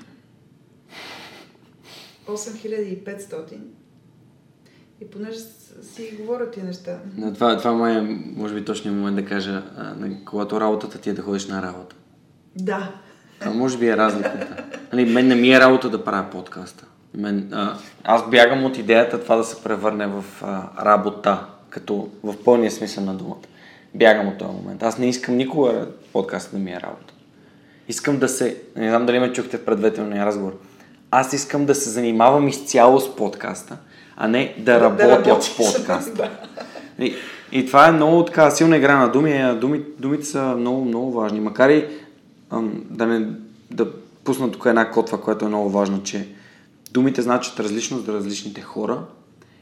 8500, и понеже си говорят тия неща, Но това, това май е, може би, точният момент да кажа, а, на- когато работата ти е да ходиш на работа. Да, Това може би е разликата. Нали, мен не ми е работа да правя подкаста. Мен, а, аз бягам от идеята това да се превърне в а, работа, като в пълния смисъл на думата. Бягам от този момент. Аз не искам никога подкаста да ми е работа. Искам да се... Не знам дали ме чухте в предварителния разговор. Аз искам да се занимавам изцяло с подкаста, а не да, работя работиш. в подкаста. Да. И, и това е много така силна игра на думи. а думи. Думите са много, много важни. Макар и ам, да не да пусна тук една котва, която е много важна, че думите значат различно за различните хора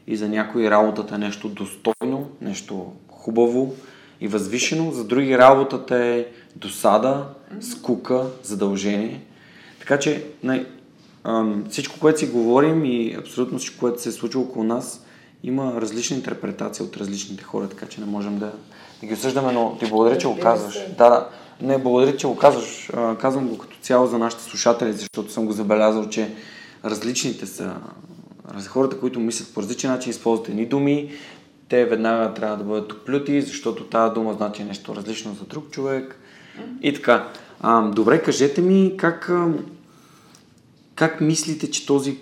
и за някои работата е нещо достойно, нещо хубаво и възвишено, за други работата е досада, скука, задължение. Така че най- ам, всичко, което си говорим и абсолютно всичко, което се е случило около нас, има различна интерпретация от различните хора, така че не можем да, да ги осъждаме, но ти благодаря, че го казваш. Да, да. Не, благодаря, че го казваш. Казвам го като цяло за нашите слушатели, защото съм го забелязал, че различните са. Хората, които мислят по различен начин, използват едни думи, те веднага трябва да бъдат оплюти, защото тази дума значи нещо различно за друг човек. И така. А, добре, кажете ми как, как мислите, че този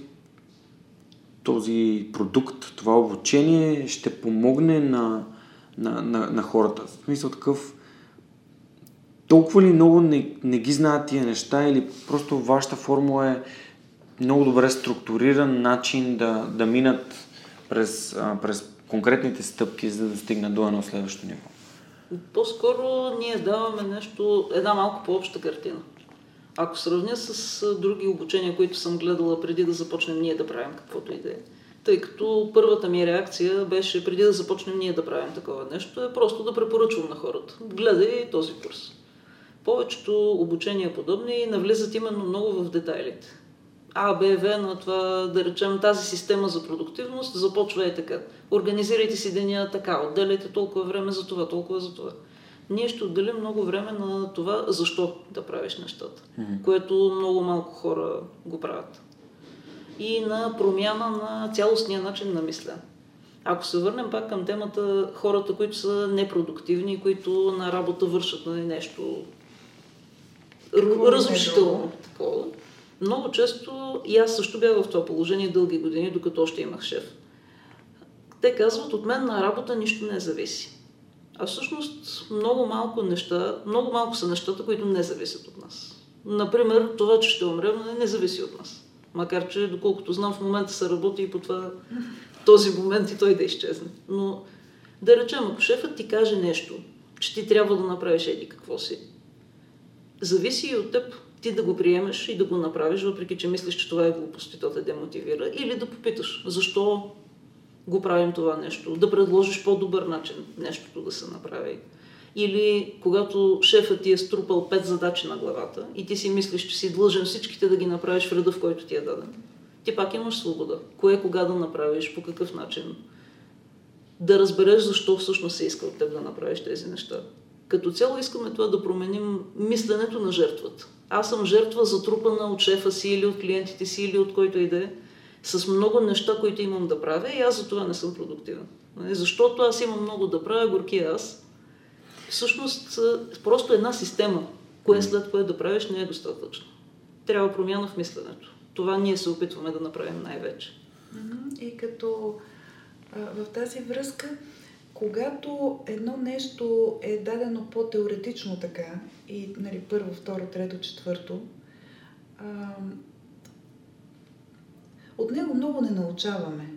този продукт, това обучение ще помогне на, на, на, на хората. В смисъл такъв, толкова ли много не, не ги знаят тия неща или просто вашата формула е много добре структуриран начин да, да минат през, а, през конкретните стъпки, за да стигнат до едно следващо ниво. По-скоро ние даваме нещо, една малко по-обща картина. Ако сравня с други обучения, които съм гледала преди да започнем ние да правим каквото и да е, тъй като първата ми реакция беше преди да започнем ние да правим такова нещо, е просто да препоръчвам на хората. Гледай този курс. Повечето обучения подобни навлизат именно много в детайлите. А, Б, В на това, да речем, тази система за продуктивност започва е така. Организирайте си деня така, отделяйте толкова време за това, толкова за това. Ние ще отделим много време на това, защо да правиш нещата, mm-hmm. което много малко хора го правят. И на промяна на цялостния начин на мислене. Ако се върнем пак към темата, хората, които са непродуктивни, които на работа вършат на нали, нещо разрушително такова, много често и аз също бях в това положение дълги години, докато още имах шеф. Те казват, от мен на работа нищо не зависи. А всъщност много малко неща, много малко са нещата, които не зависят от нас. Например, това, че ще умрем, не зависи от нас. Макар, че доколкото знам, в момента се работи и по това, този момент и той да изчезне. Но да речем, ако шефът ти каже нещо, че ти трябва да направиш еди какво си, зависи и от теб ти да го приемеш и да го направиш, въпреки че мислиш, че това е глупост и то те демотивира, или да попиташ защо го правим това нещо, да предложиш по-добър начин нещото да се направи. Или когато шефът ти е струпал пет задачи на главата и ти си мислиш, че си длъжен всичките да ги направиш в реда, в който ти е даден, ти пак имаш свобода. Кое кога да направиш, по какъв начин. Да разбереш защо всъщност се иска от теб да направиш тези неща. Като цяло искаме това да променим мисленето на жертвата. Аз съм жертва затрупана от шефа си или от клиентите си или от който и да е, с много неща, които имам да правя и аз за това не съм продуктивен. Нали? Защото аз имам много да правя, горки аз. Всъщност, просто една система, кое след кое да правиш, не е достатъчно. Трябва промяна в мисленето. Това ние се опитваме да направим най-вече. И като в тази връзка, когато едно нещо е дадено по-теоретично така, и нали, първо, второ, трето, четвърто, а, от него много не научаваме.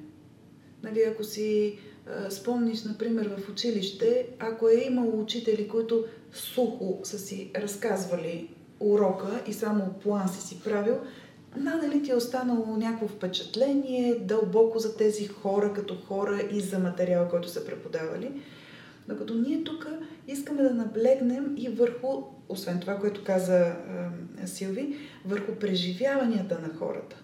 Нали, ако си а, спомниш, например, в училище, ако е имало учители, които сухо са си разказвали урока и само план си си правил, надали ти е останало някакво впечатление дълбоко за тези хора като хора и за материала, който са преподавали. Докато ние тук искаме да наблегнем и върху, освен това, което каза е, Силви, върху преживяванията на хората.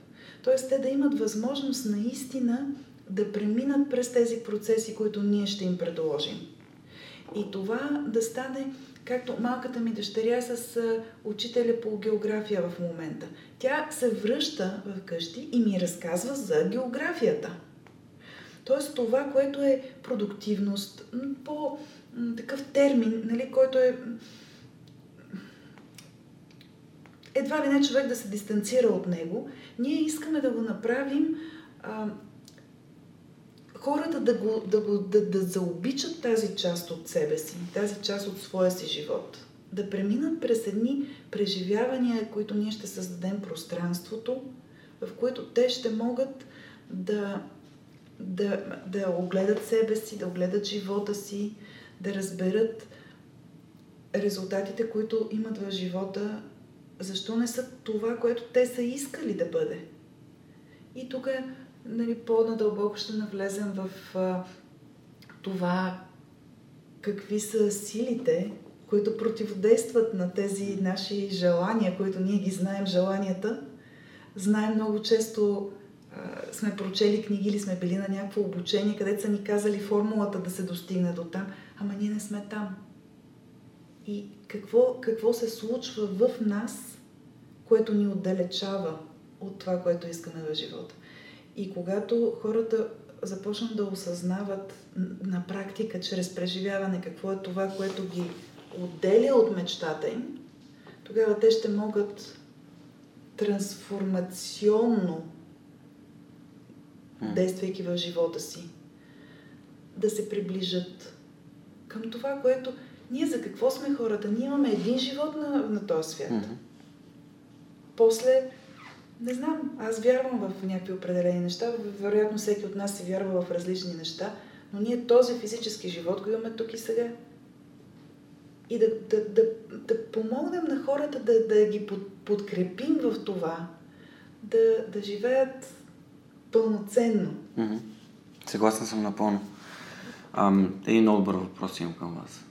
Тоест те да имат възможност наистина да преминат през тези процеси, които ние ще им предложим. И това да стане както малката ми дъщеря с учителя по география в момента. Тя се връща в къщи и ми разказва за географията. Тоест това, което е продуктивност, по такъв термин, нали, който е едва ли не човек да се дистанцира от него, ние искаме да го направим а, хората да, го, да, го, да, да заобичат тази част от себе си, тази част от своя си живот. Да преминат през едни преживявания, които ние ще създадем пространството, в което те ще могат да, да, да огледат себе си, да огледат живота си, да разберат резултатите, които имат в живота, защо не са това, което те са искали да бъде. И тук нали, по-надълбоко ще навлезем в а, това какви са силите, които противодействат на тези наши желания, които ние ги знаем, желанията. Знаем много често, а, сме прочели книги или сме били на някакво обучение, където са ни казали формулата да се достигне до там, ама ние не сме там. И какво, какво се случва в нас, което ни отдалечава от това, което искаме в живота. И когато хората започнат да осъзнават на практика, чрез преживяване, какво е това, което ги отделя от мечтата им, тогава те ще могат трансформационно, действайки в живота си, да се приближат към това, което ние за какво сме хората? Ние имаме един живот на, на този свят. Mm-hmm. После не знам, аз вярвам в някакви определени неща, вероятно всеки от нас се вярва в различни неща, но ние този физически живот го имаме тук и сега. и да, да, да, да помогнем на хората да, да ги под, подкрепим в това, да, да живеят пълноценно. Mm-hmm. Съгласен съм напълно. Ам, един много добър въпрос имам към вас.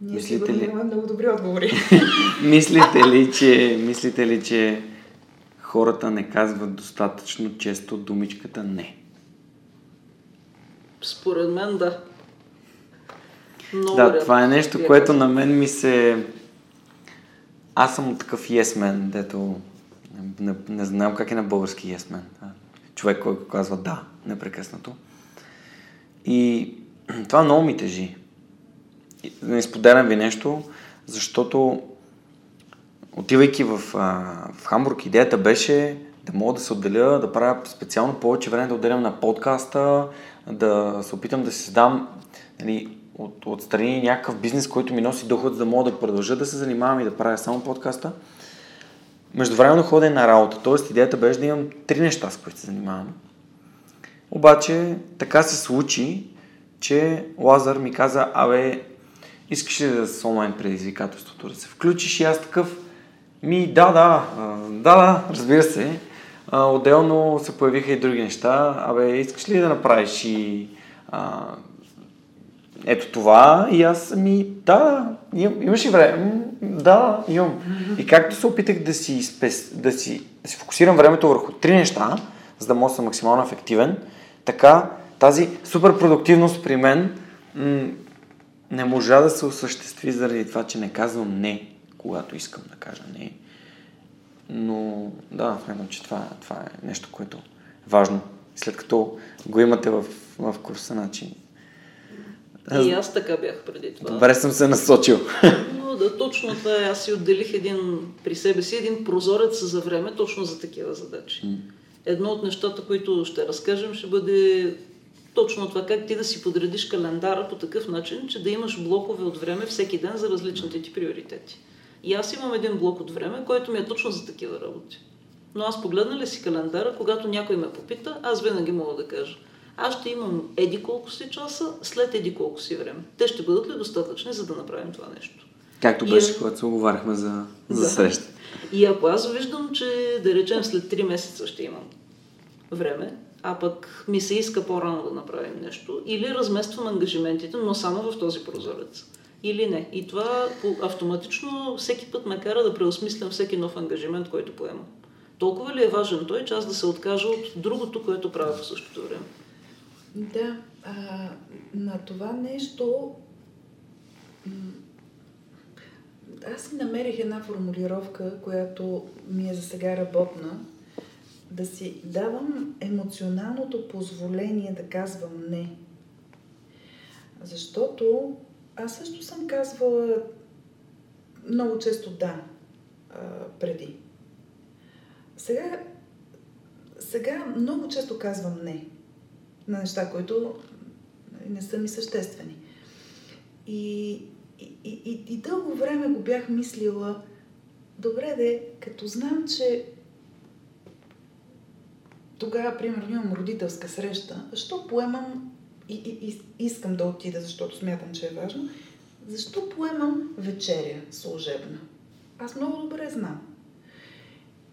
Ние мислите ли... имаме много добри отговори. мислите, ли, че, мислите ли, че хората не казват достатъчно често думичката не? Според мен да. Много да, това е нещо, което на мен ми се... Аз съм такъв yes man, дето... Не, не знам как е на български yes man. Човек, който казва да, непрекъснато. И това много ми тежи. Не споделям ви нещо, защото отивайки в, в Хамбург, идеята беше да мога да се отделя, да правя специално повече време да отделям на подкаста, да се опитам да си създам нали, от, отстрани някакъв бизнес, който ми носи доход, за да мога да продължа да се занимавам и да правя само подкаста. Междувременно ходя на работа, т.е. идеята беше да имам три неща, с които се занимавам. Обаче така се случи, че Лазар ми каза, абе, искаш ли да с онлайн предизвикателството да се включиш? И аз такъв, ми да, да, да, да, разбира се. отделно се появиха и други неща. Абе, искаш ли да направиш и а, ето това и аз ми, да, им, имаш ли време? Да, имам. И както се опитах да си, спес, да си, да си фокусирам времето върху три неща, за да мога да съм максимално ефективен, така тази супер продуктивност при мен м- не можа да се осъществи заради това, че не казвам не, когато искам да кажа не. Но да, смятам, че това, това е нещо, което е важно. След като го имате в, в курса, начин и аз така бях преди това. Добре съм се насочил. Но да, точно това е. Аз си отделих един при себе си един прозорец за време точно за такива задачи. Едно от нещата, които ще разкажем, ще бъде точно това как ти да си подредиш календара по такъв начин, че да имаш блокове от време всеки ден за различните ти приоритети. И аз имам един блок от време, който ми е точно за такива работи. Но аз погледна ли си календара, когато някой ме попита, аз винаги мога да кажа – аз ще имам еди колко си часа, след еди колко си време. Те ще бъдат ли достатъчни, за да направим това нещо? Както беше, и... когато се оговаряхме за, за да. среща. И ако аз виждам, че да речем след 3 месеца ще имам време, а пък ми се иска по-рано да направим нещо, или размествам ангажиментите, но само в този прозорец. Или не. И това автоматично всеки път ме кара да преосмислям всеки нов ангажимент, който поемам. Толкова ли е важен той, че аз да се откажа от другото, което правя в същото време? Да, а, на това нещо аз си намерих една формулировка, която ми е за сега работна, да си давам емоционалното позволение да казвам не. Защото аз също съм казвала много често да а, преди. Сега, сега много често казвам не на неща, които не са ми съществени. И, и, и, и дълго време го бях мислила, добре де, като знам, че тогава, примерно, имам родителска среща, защо поемам и, и, и искам да отида, защото смятам, че е важно, защо поемам вечеря служебна? Аз много добре знам.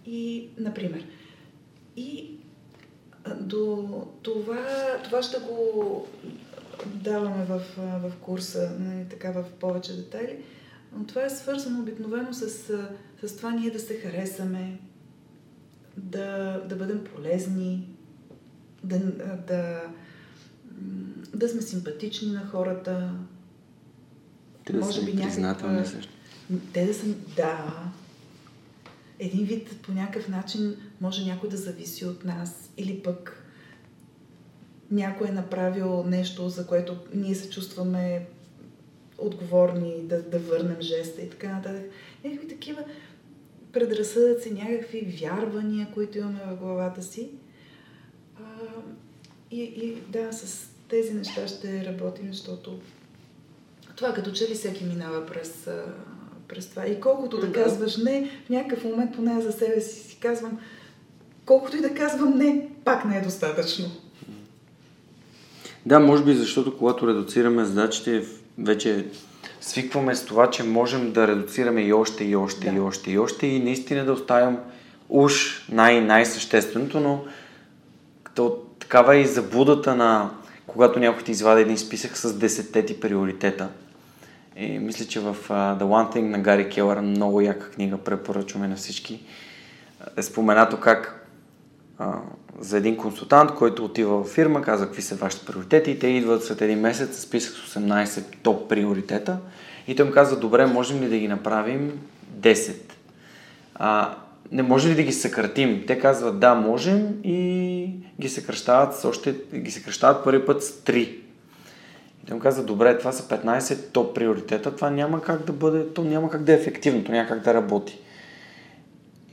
И, например, и до това, това ще го даваме в, в курса, нали, така в повече детайли. Но това е свързано обикновено с, с това ние да се харесаме, да, да бъдем полезни, да, да, да сме симпатични на хората. Те да Може би някаква... също. Те да са... Да, един вид по някакъв начин може някой да зависи от нас или пък някой е направил нещо, за което ние се чувстваме отговорни да, да върнем жеста и така нататък. Някакви такива предразсъдъци, някакви вярвания, които имаме в главата си. И, и да, с тези неща ще работим, защото това като че ли всеки минава през през това. И колкото да казваш не, в някакъв момент поне за себе си си казвам, колкото и да казвам не, пак не е достатъчно. Да, може би защото когато редуцираме задачите, вече свикваме с това, че можем да редуцираме и още, и още, да. и още, и още и наистина да оставям уж най- най-същественото, но то, такава е и заблудата на когато някой ти извади един списък с 10 ти приоритета. И мисля, че в The One Thing на Гари Келър, много яка книга, препоръчваме на всички, е споменато как uh, за един консултант, който отива в фирма, каза какви са вашите приоритети и те идват след един месец списък с 18 топ приоритета и той им казва, добре, можем ли да ги направим 10? А, не може ли да ги съкратим? Те казват, да, можем и ги съкръщават, с още, ги съкръщават първи път с 3. И той им казва, добре, това са 15 топ приоритета, това няма как да бъде, то няма как да е ефективно, то няма как да работи.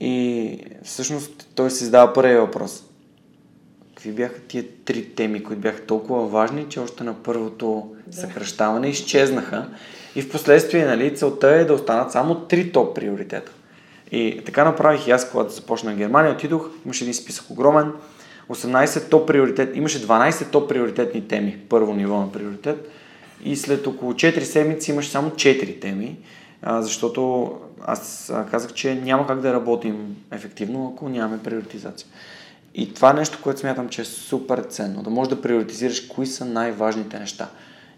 И всъщност той си задава първия въпрос какви бяха тия три теми, които бяха толкова важни, че още на първото да. съкръщаване изчезнаха. И в последствие, нали, целта е да останат само три топ приоритета. И така направих и аз, когато започна в Германия, отидох, имаше един списък огромен, 18 топ приоритет, имаше 12 топ приоритетни теми, първо ниво на приоритет. И след около 4 седмици имаше само 4 теми, защото аз казах, че няма как да работим ефективно, ако нямаме приоритизация. И това е нещо, което смятам, че е супер ценно. Да можеш да приоритизираш кои са най-важните неща.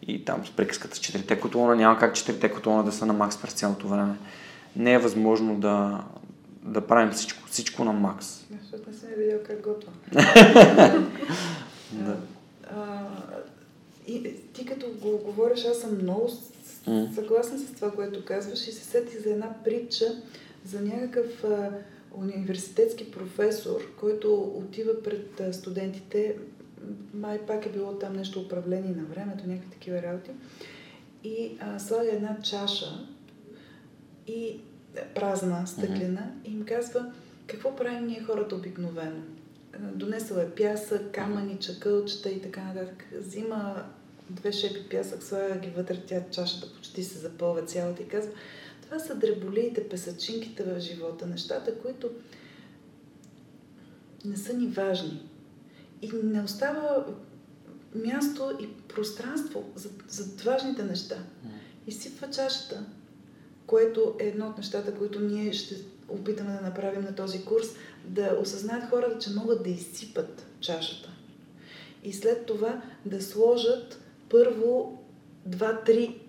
И там с приказката с четирите котлона няма как четирите котлона да са на макс през цялото време. Не е възможно да, да правим всичко, всичко на макс. Защото не съм видял как готва. да. А, и ти като го говориш, аз съм много съгласна с това, което казваш и се сетих за една притча за някакъв а, университетски професор, който отива пред студентите, май пак е било там нещо управление на времето, някакви такива работи, и а, слага една чаша и празна, стъклена, mm-hmm. и им казва, какво правим ние хората обикновено? Донесъл е пясък, камъни, чакълчета и така нататък. Взима две шепи пясък, слага ги вътре, тя чашата почти се запълва цялата и казва, това са дреболиите, песачинките в живота, нещата, които не са ни важни. И не остава място и пространство за, за важните неща. Изсипва чашата, което е едно от нещата, които ние ще опитаме да направим на този курс, да осъзнаят хората, че могат да изсипат чашата. И след това да сложат първо два-три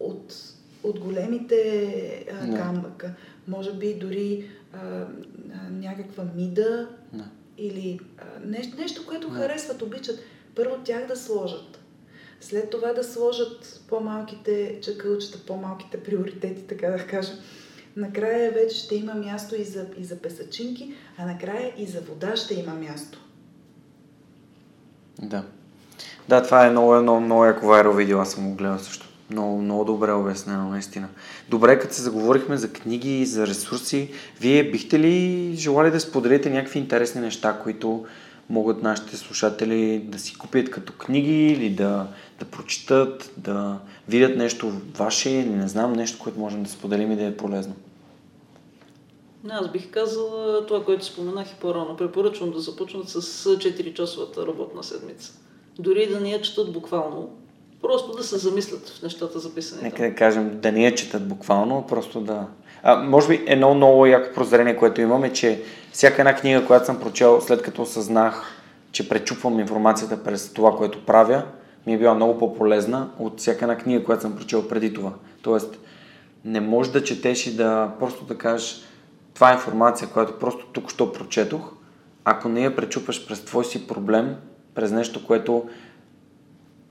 от от големите а, no. камъка. Може би дори а, а, някаква мида no. или а, нещо, нещо, което no. харесват, обичат. Първо тях да сложат. След това да сложат по-малките чакълчета, по-малките приоритети, така да кажа. Накрая вече ще има място и за, и за песачинки, а накрая и за вода ще има място. Да. Да, това е много, много, много яко вайрал видео, аз съм го гледал също. Много, много добре обяснено, наистина. Добре, като се заговорихме за книги и за ресурси, вие бихте ли желали да споделите някакви интересни неща, които могат нашите слушатели да си купят като книги или да, да прочитат, да видят нещо ваше или не знам, нещо, което можем да споделим и да е полезно? Не, аз бих казала това, което споменах и по-рано. Препоръчвам да започнат с 4-часовата работна седмица. Дори да не я четат буквално, Просто да се замислят в нещата записани. Нека да кажем, да не я четат буквално, просто да... А, може би едно много яко прозрение, което имам е, че всяка една книга, която съм прочел, след като осъзнах, че пречупвам информацията през това, което правя, ми е била много по-полезна от всяка една книга, която съм прочел преди това. Тоест, не можеш да четеш и да просто да кажеш това е информация, която просто тук що прочетох, ако не я пречупаш през твой си проблем, през нещо, което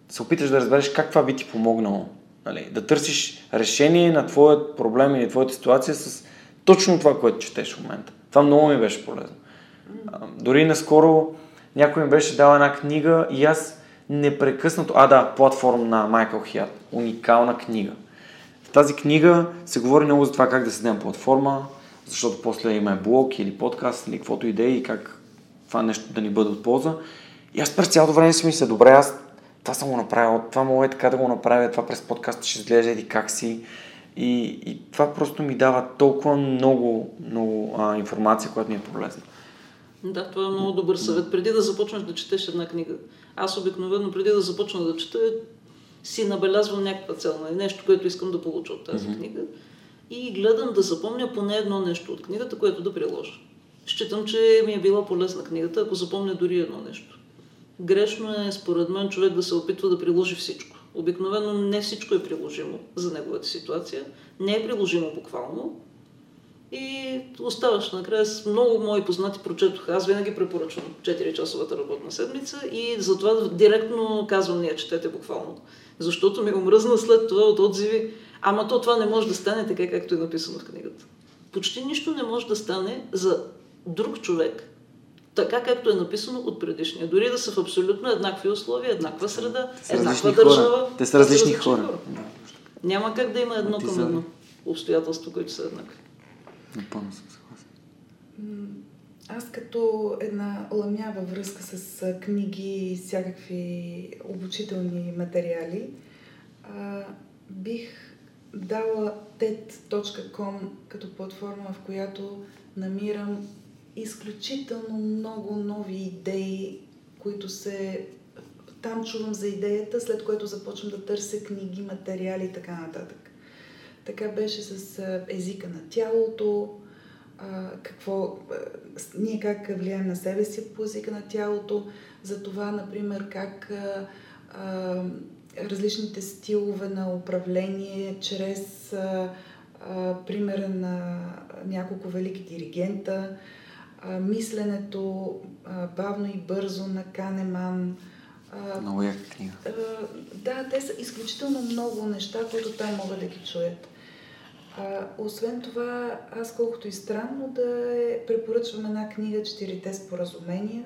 се опиташ да разбереш как това би ти помогнало. Нали? Да търсиш решение на твоят проблем или твоята ситуация с точно това, което четеш в момента. Това много ми беше полезно. А, дори наскоро някой ми беше дал една книга и аз непрекъснато... А, да, платформ на Майкъл Хиат. Уникална книга. В тази книга се говори много за това как да седем платформа, защото после има блог или подкаст или каквото идеи и как това нещо да ни бъде от полза. И аз през цялото време си мисля, добре, аз това съм го направил, това мога е така да го направя, това през подкаста ще изглежда и как си. И, и това просто ми дава толкова много, много а, информация, която ми е полезна. Да, това е много добър съвет. Преди да започнеш да четеш една книга, аз обикновено преди да започна да чета, си набелязвам някаква цел, нали? нещо, което искам да получа от тази mm-hmm. книга и гледам да запомня поне едно нещо от книгата, което да приложа. Считам, че ми е била полезна книгата, ако запомня дори едно нещо. Грешно е, според мен, човек да се опитва да приложи всичко. Обикновено не всичко е приложимо за неговата ситуация. Не е приложимо буквално. И оставаш накрая с много мои познати прочетоха. Аз винаги препоръчвам 4-часовата работна седмица и затова директно казвам, ние четете буквално. Защото ми омръзна след това от отзиви, ама то това не може да стане така, както е написано в книгата. Почти нищо не може да стане за друг човек, така както е написано от предишния. Дори да са в абсолютно еднакви условия, еднаква среда, еднаква държава. Те са различни, различни хора. хора. Няма как да има едно към едно обстоятелство, които са еднакви. Напълно съм съгласен. Аз като една ламява връзка с книги и всякакви обучителни материали, а, бих дала TED.com като платформа, в която намирам изключително много нови идеи, които се... Там чувам за идеята, след което започвам да търся книги, материали и така нататък. Така беше с езика на тялото, какво, ние как влияем на себе си по езика на тялото, за това, например, как различните стилове на управление чрез примера на няколко велики диригента, мисленето бавно и бързо на Канеман. Много яка книга. Да, те са изключително много неща, които те могат да ги чуят. А, освен това, аз колкото и странно да е, препоръчвам една книга Четирите споразумения.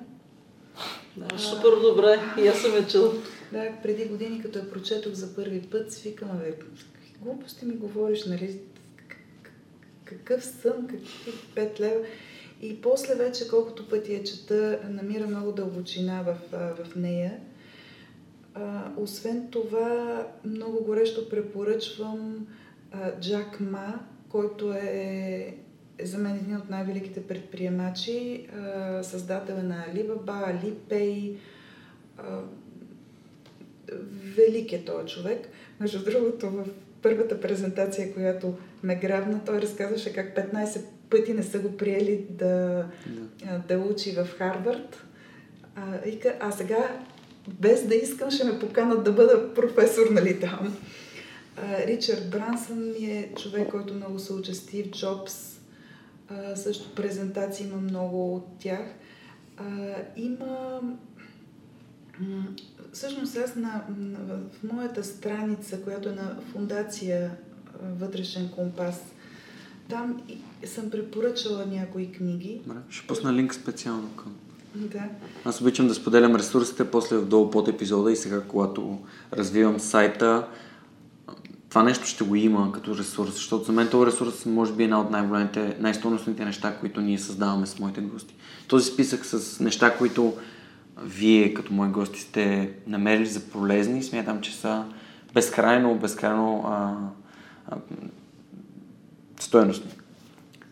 Да, супер добре. И аз съм я чул. Да, преди години, като я прочетох за първи път, си викам, бе, глупости ми говориш, нали? Какъв съм, какви пет лева. И после вече, колкото пъти я чета, намира много дълбочина в, в нея. А, освен това, много горещо препоръчвам а, Джак Ма, който е, е за мен един от най-великите предприемачи, създател на Alibaba, Alipay. Велик е този човек. Между другото, в първата презентация, която ме грабна, той разказваше как 15 пъти не са го приели да, да. да учи в Харвард. А, а сега, без да искам, ще ме поканат да бъда професор, нали там. Ричард Брансън ми е човек, който много се учи, Стив Джобс. А, също презентации има много от тях. А, има... Всъщност аз на, в моята страница, която е на фундация Вътрешен компас, там съм препоръчала някои книги. Ще пусна линк специално към. Да. Аз обичам да споделям ресурсите после долу под епизода и сега, когато развивам сайта, това нещо ще го има като ресурс, защото за мен този ресурс може би е една от най-големите, най-стойностните неща, които ние създаваме с моите гости. Този списък с неща, които вие като мои гости сте намерили за полезни, смятам, че са безкрайно, безкрайно а, а, стоеностни.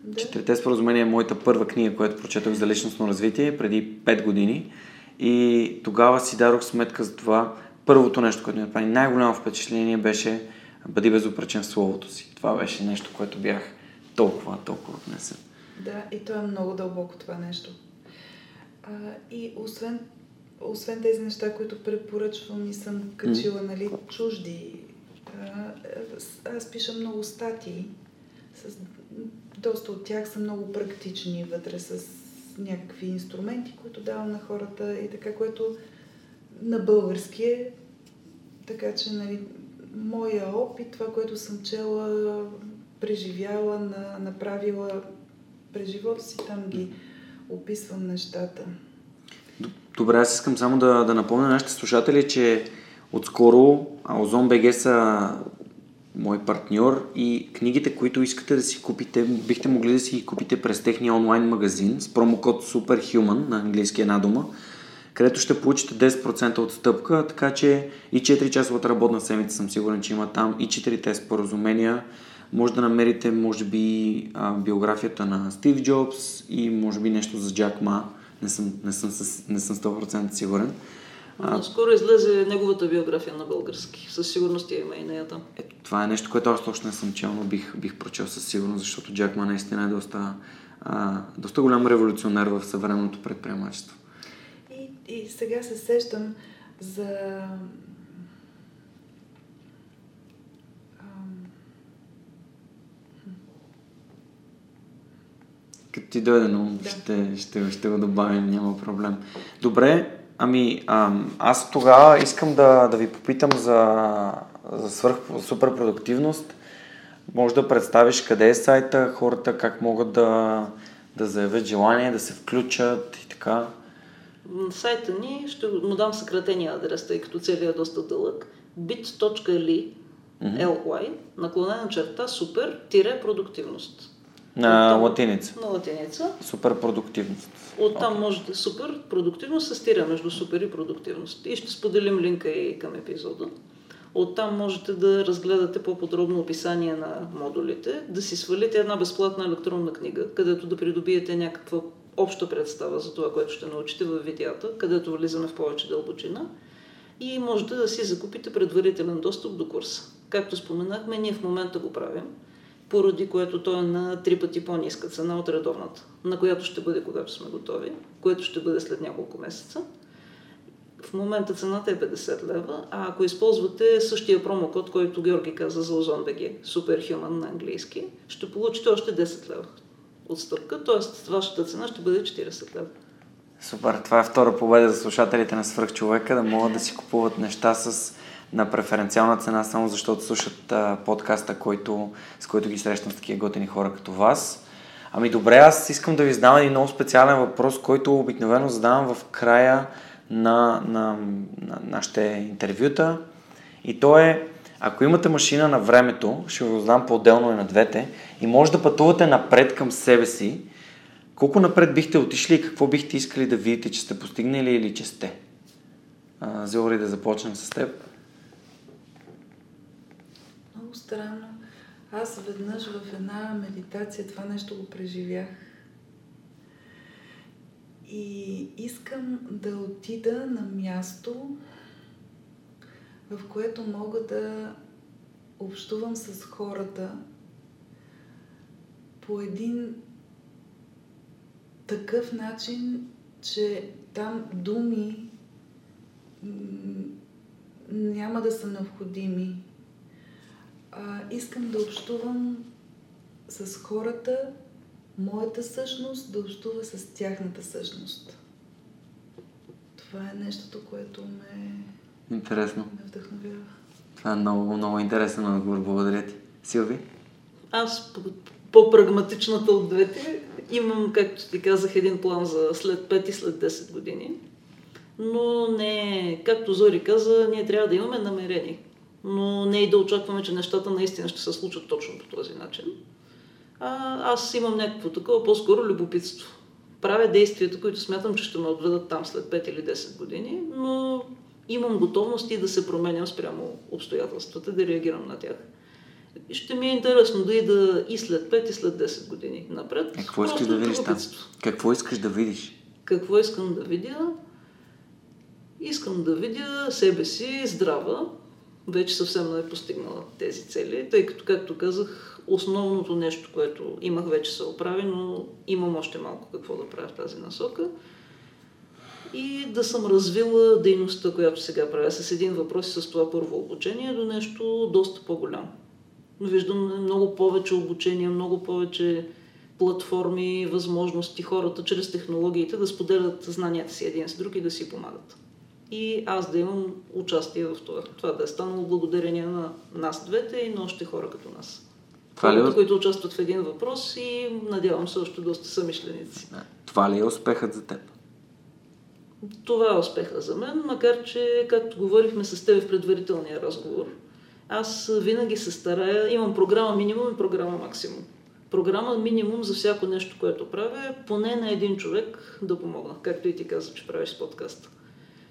Да. Четирите споразумения е моята първа книга, която прочетох за личностно развитие преди 5 години. И тогава си дадох сметка за това. Първото нещо, което ми направи най-голямо впечатление беше бъди безупречен в словото си. Това беше нещо, което бях толкова, толкова отнесен. Да, и то е много дълбоко това нещо. А, и освен, освен тези неща, които препоръчвам и съм качила, mm. нали, чужди, а, аз пиша много статии с доста от тях са много практични вътре с някакви инструменти, които давам на хората и така, което на български е. Така че, нали, моя опит, това, което съм чела, преживяла, на, направила през живота си, там ги описвам нещата. Добре, аз искам само да, да напомня нашите слушатели, че отскоро Озон БГ са мой партньор и книгите, които искате да си купите, бихте могли да си ги купите през техния онлайн магазин с промокод Superhuman на английски една дума, където ще получите 10% отстъпка, така че и 4 часовата работна седмица съм сигурен, че има там и 4-те споразумения. Може да намерите, може би, биографията на Стив Джобс и може би нещо за Джак Ма. Не съм, не съм, не съм 100% сигурен. А... Скоро излезе неговата биография на български. Със сигурност я има и нея там. Ето, това е нещо, което аз точно не съм чел, но бих, бих прочел със сигурност, защото Джакма наистина е доста, а, доста голям революционер в съвременното предприемачество. И, сега се сещам за Като ти дойде но да. ще, ще, ще го добавим, няма проблем. Добре, ами ам, аз тогава искам да, да ви попитам за, за свърх, супер продуктивност. Може да представиш къде е сайта, хората как могат да, да заявят желание, да се включат и така. Сайта ни, ще му дам съкратения адрес, тъй като целият е доста дълъг. bit.ly mm-hmm. ly наклонена черта супер тире продуктивност. На Оттам, латиница. На латиница. Супер продуктивност. Оттам okay. можете супер продуктивност се стира между супер и продуктивност. И ще споделим линка и към епизода. Оттам можете да разгледате по-подробно описание на модулите, да си свалите една безплатна електронна книга, където да придобиете някаква обща представа за това, което ще научите в видеята, където влизаме в повече дълбочина. И можете да си закупите предварителен достъп до курса. Както споменахме, ние в момента го правим поради което той е на три пъти по-ниска цена от редовната, на която ще бъде когато сме готови, което ще бъде след няколко месеца. В момента цената е 50 лева, а ако използвате същия промокод, който Георги каза за OzonBG, Superhuman на английски, ще получите още 10 лева отстъпка, т.е. вашата цена ще бъде 40 лева. Супер, това е втора победа за слушателите на Свърхчовека, да могат да си купуват неща с на преференциална цена, само защото слушат а, подкаста, който, с който ги срещам с такива готини хора като вас. Ами добре, аз искам да ви задам един много специален въпрос, който обикновено задавам в края на, на, на нашите интервюта. И то е, ако имате машина на времето, ще го задам по-отделно и на двете, и може да пътувате напред към себе си, колко напред бихте отишли и какво бихте искали да видите, че сте постигнали или че сте? Зелори, да започнем с теб странно. Аз веднъж в една медитация това нещо го преживях. И искам да отида на място, в което мога да общувам с хората по един такъв начин, че там думи няма да са необходими а, искам да общувам с хората, моята същност да общува с тяхната същност. Това е нещото, което ме, Интересно. вдъхновява. Това е много, много интересен отговор. Благодаря ти. Силви? Аз по-прагматичната от двете имам, както ти казах, един план за след 5 и след 10 години. Но не, както Зори каза, ние трябва да имаме намерение но не и да очакваме, че нещата наистина ще се случат точно по този начин. А, аз имам някакво такова, по-скоро любопитство. Правя действията, които смятам, че ще ме отведат там след 5 или 10 години, но имам готовност и да се променям спрямо обстоятелствата, да реагирам на тях. Ще ми е интересно да ида и след 5 и след 10 години напред. Е, какво искаш да видиш там? Какво искаш да видиш? Какво искам да видя? Искам да видя себе си здрава, вече съвсем не е постигнала тези цели, тъй като, както казах, основното нещо, което имах, вече се оправи, но имам още малко какво да правя в тази насока. И да съм развила дейността, която сега правя с един въпрос и с това първо обучение до нещо доста по-голямо. Виждам много повече обучения, много повече платформи, възможности хората чрез технологиите да споделят знанията си един с друг и да си помагат и аз да имам участие в това. Това да е станало благодарение на нас двете и на още хора като нас. Това ли... Е които участват в един въпрос и надявам се още доста съмишленици. Това ли е успехът за теб? Това е успеха за мен, макар че, както говорихме с теб в предварителния разговор, аз винаги се старая, имам програма минимум и програма максимум. Програма минимум за всяко нещо, което правя, поне на един човек да помогна, както и ти каза, че правиш с подкаста.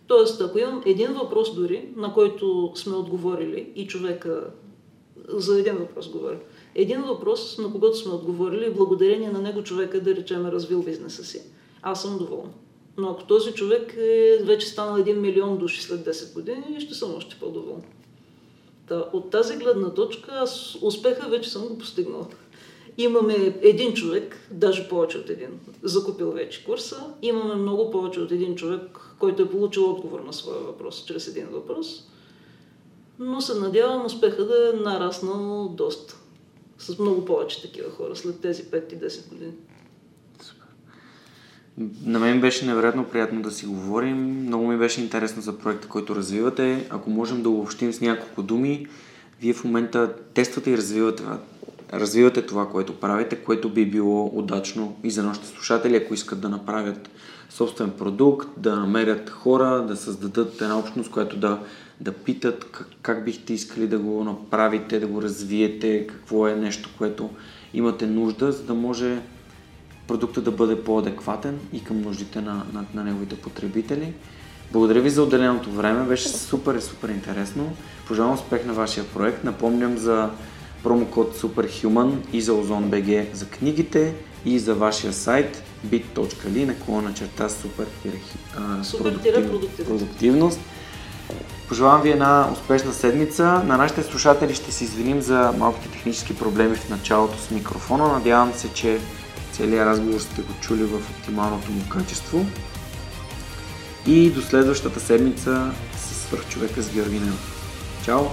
Тоест, ако имам един въпрос дори, на който сме отговорили и човека, за един въпрос говоря, един въпрос, на когото сме отговорили благодарение на него човека, да речем, е развил бизнеса си, аз съм доволна. Но ако този човек е вече станал 1 милион души след 10 години, ще съм още по-доволен. Та, от тази гледна точка аз успеха вече съм го постигнал. Имаме един човек, даже повече от един, закупил вече курса. Имаме много повече от един човек, който е получил отговор на своя въпрос, чрез един въпрос. Но се надявам успеха да е нараснал доста. С много повече такива хора след тези 5 и 10 години. На мен беше невероятно приятно да си говорим. Много ми беше интересно за проекта, който развивате. Ако можем да обобщим с няколко думи, вие в момента тествате и развивате, развивате това, което правите, което би било удачно и за нашите слушатели, ако искат да направят собствен продукт, да намерят хора, да създадат една общност, която да, да питат как, как бихте искали да го направите, да го развиете, какво е нещо, което имате нужда, за да може продукта да бъде по-адекватен и към нуждите на, на, на неговите потребители. Благодаря ви за отделеното време, беше супер и супер интересно. Пожелавам успех на вашия проект. Напомням за промокод SUPERHUMAN и за OZON.BG за книгите и за вашия сайт bit.ly наклона черта супер, продуктивност. продуктивност. Пожелавам ви една успешна седмица. На нашите слушатели ще се извиним за малките технически проблеми в началото с микрофона. Надявам се, че целият разговор сте го чули в оптималното му качество. И до следващата седмица с свърхчовека с Георги Ненов. Чао!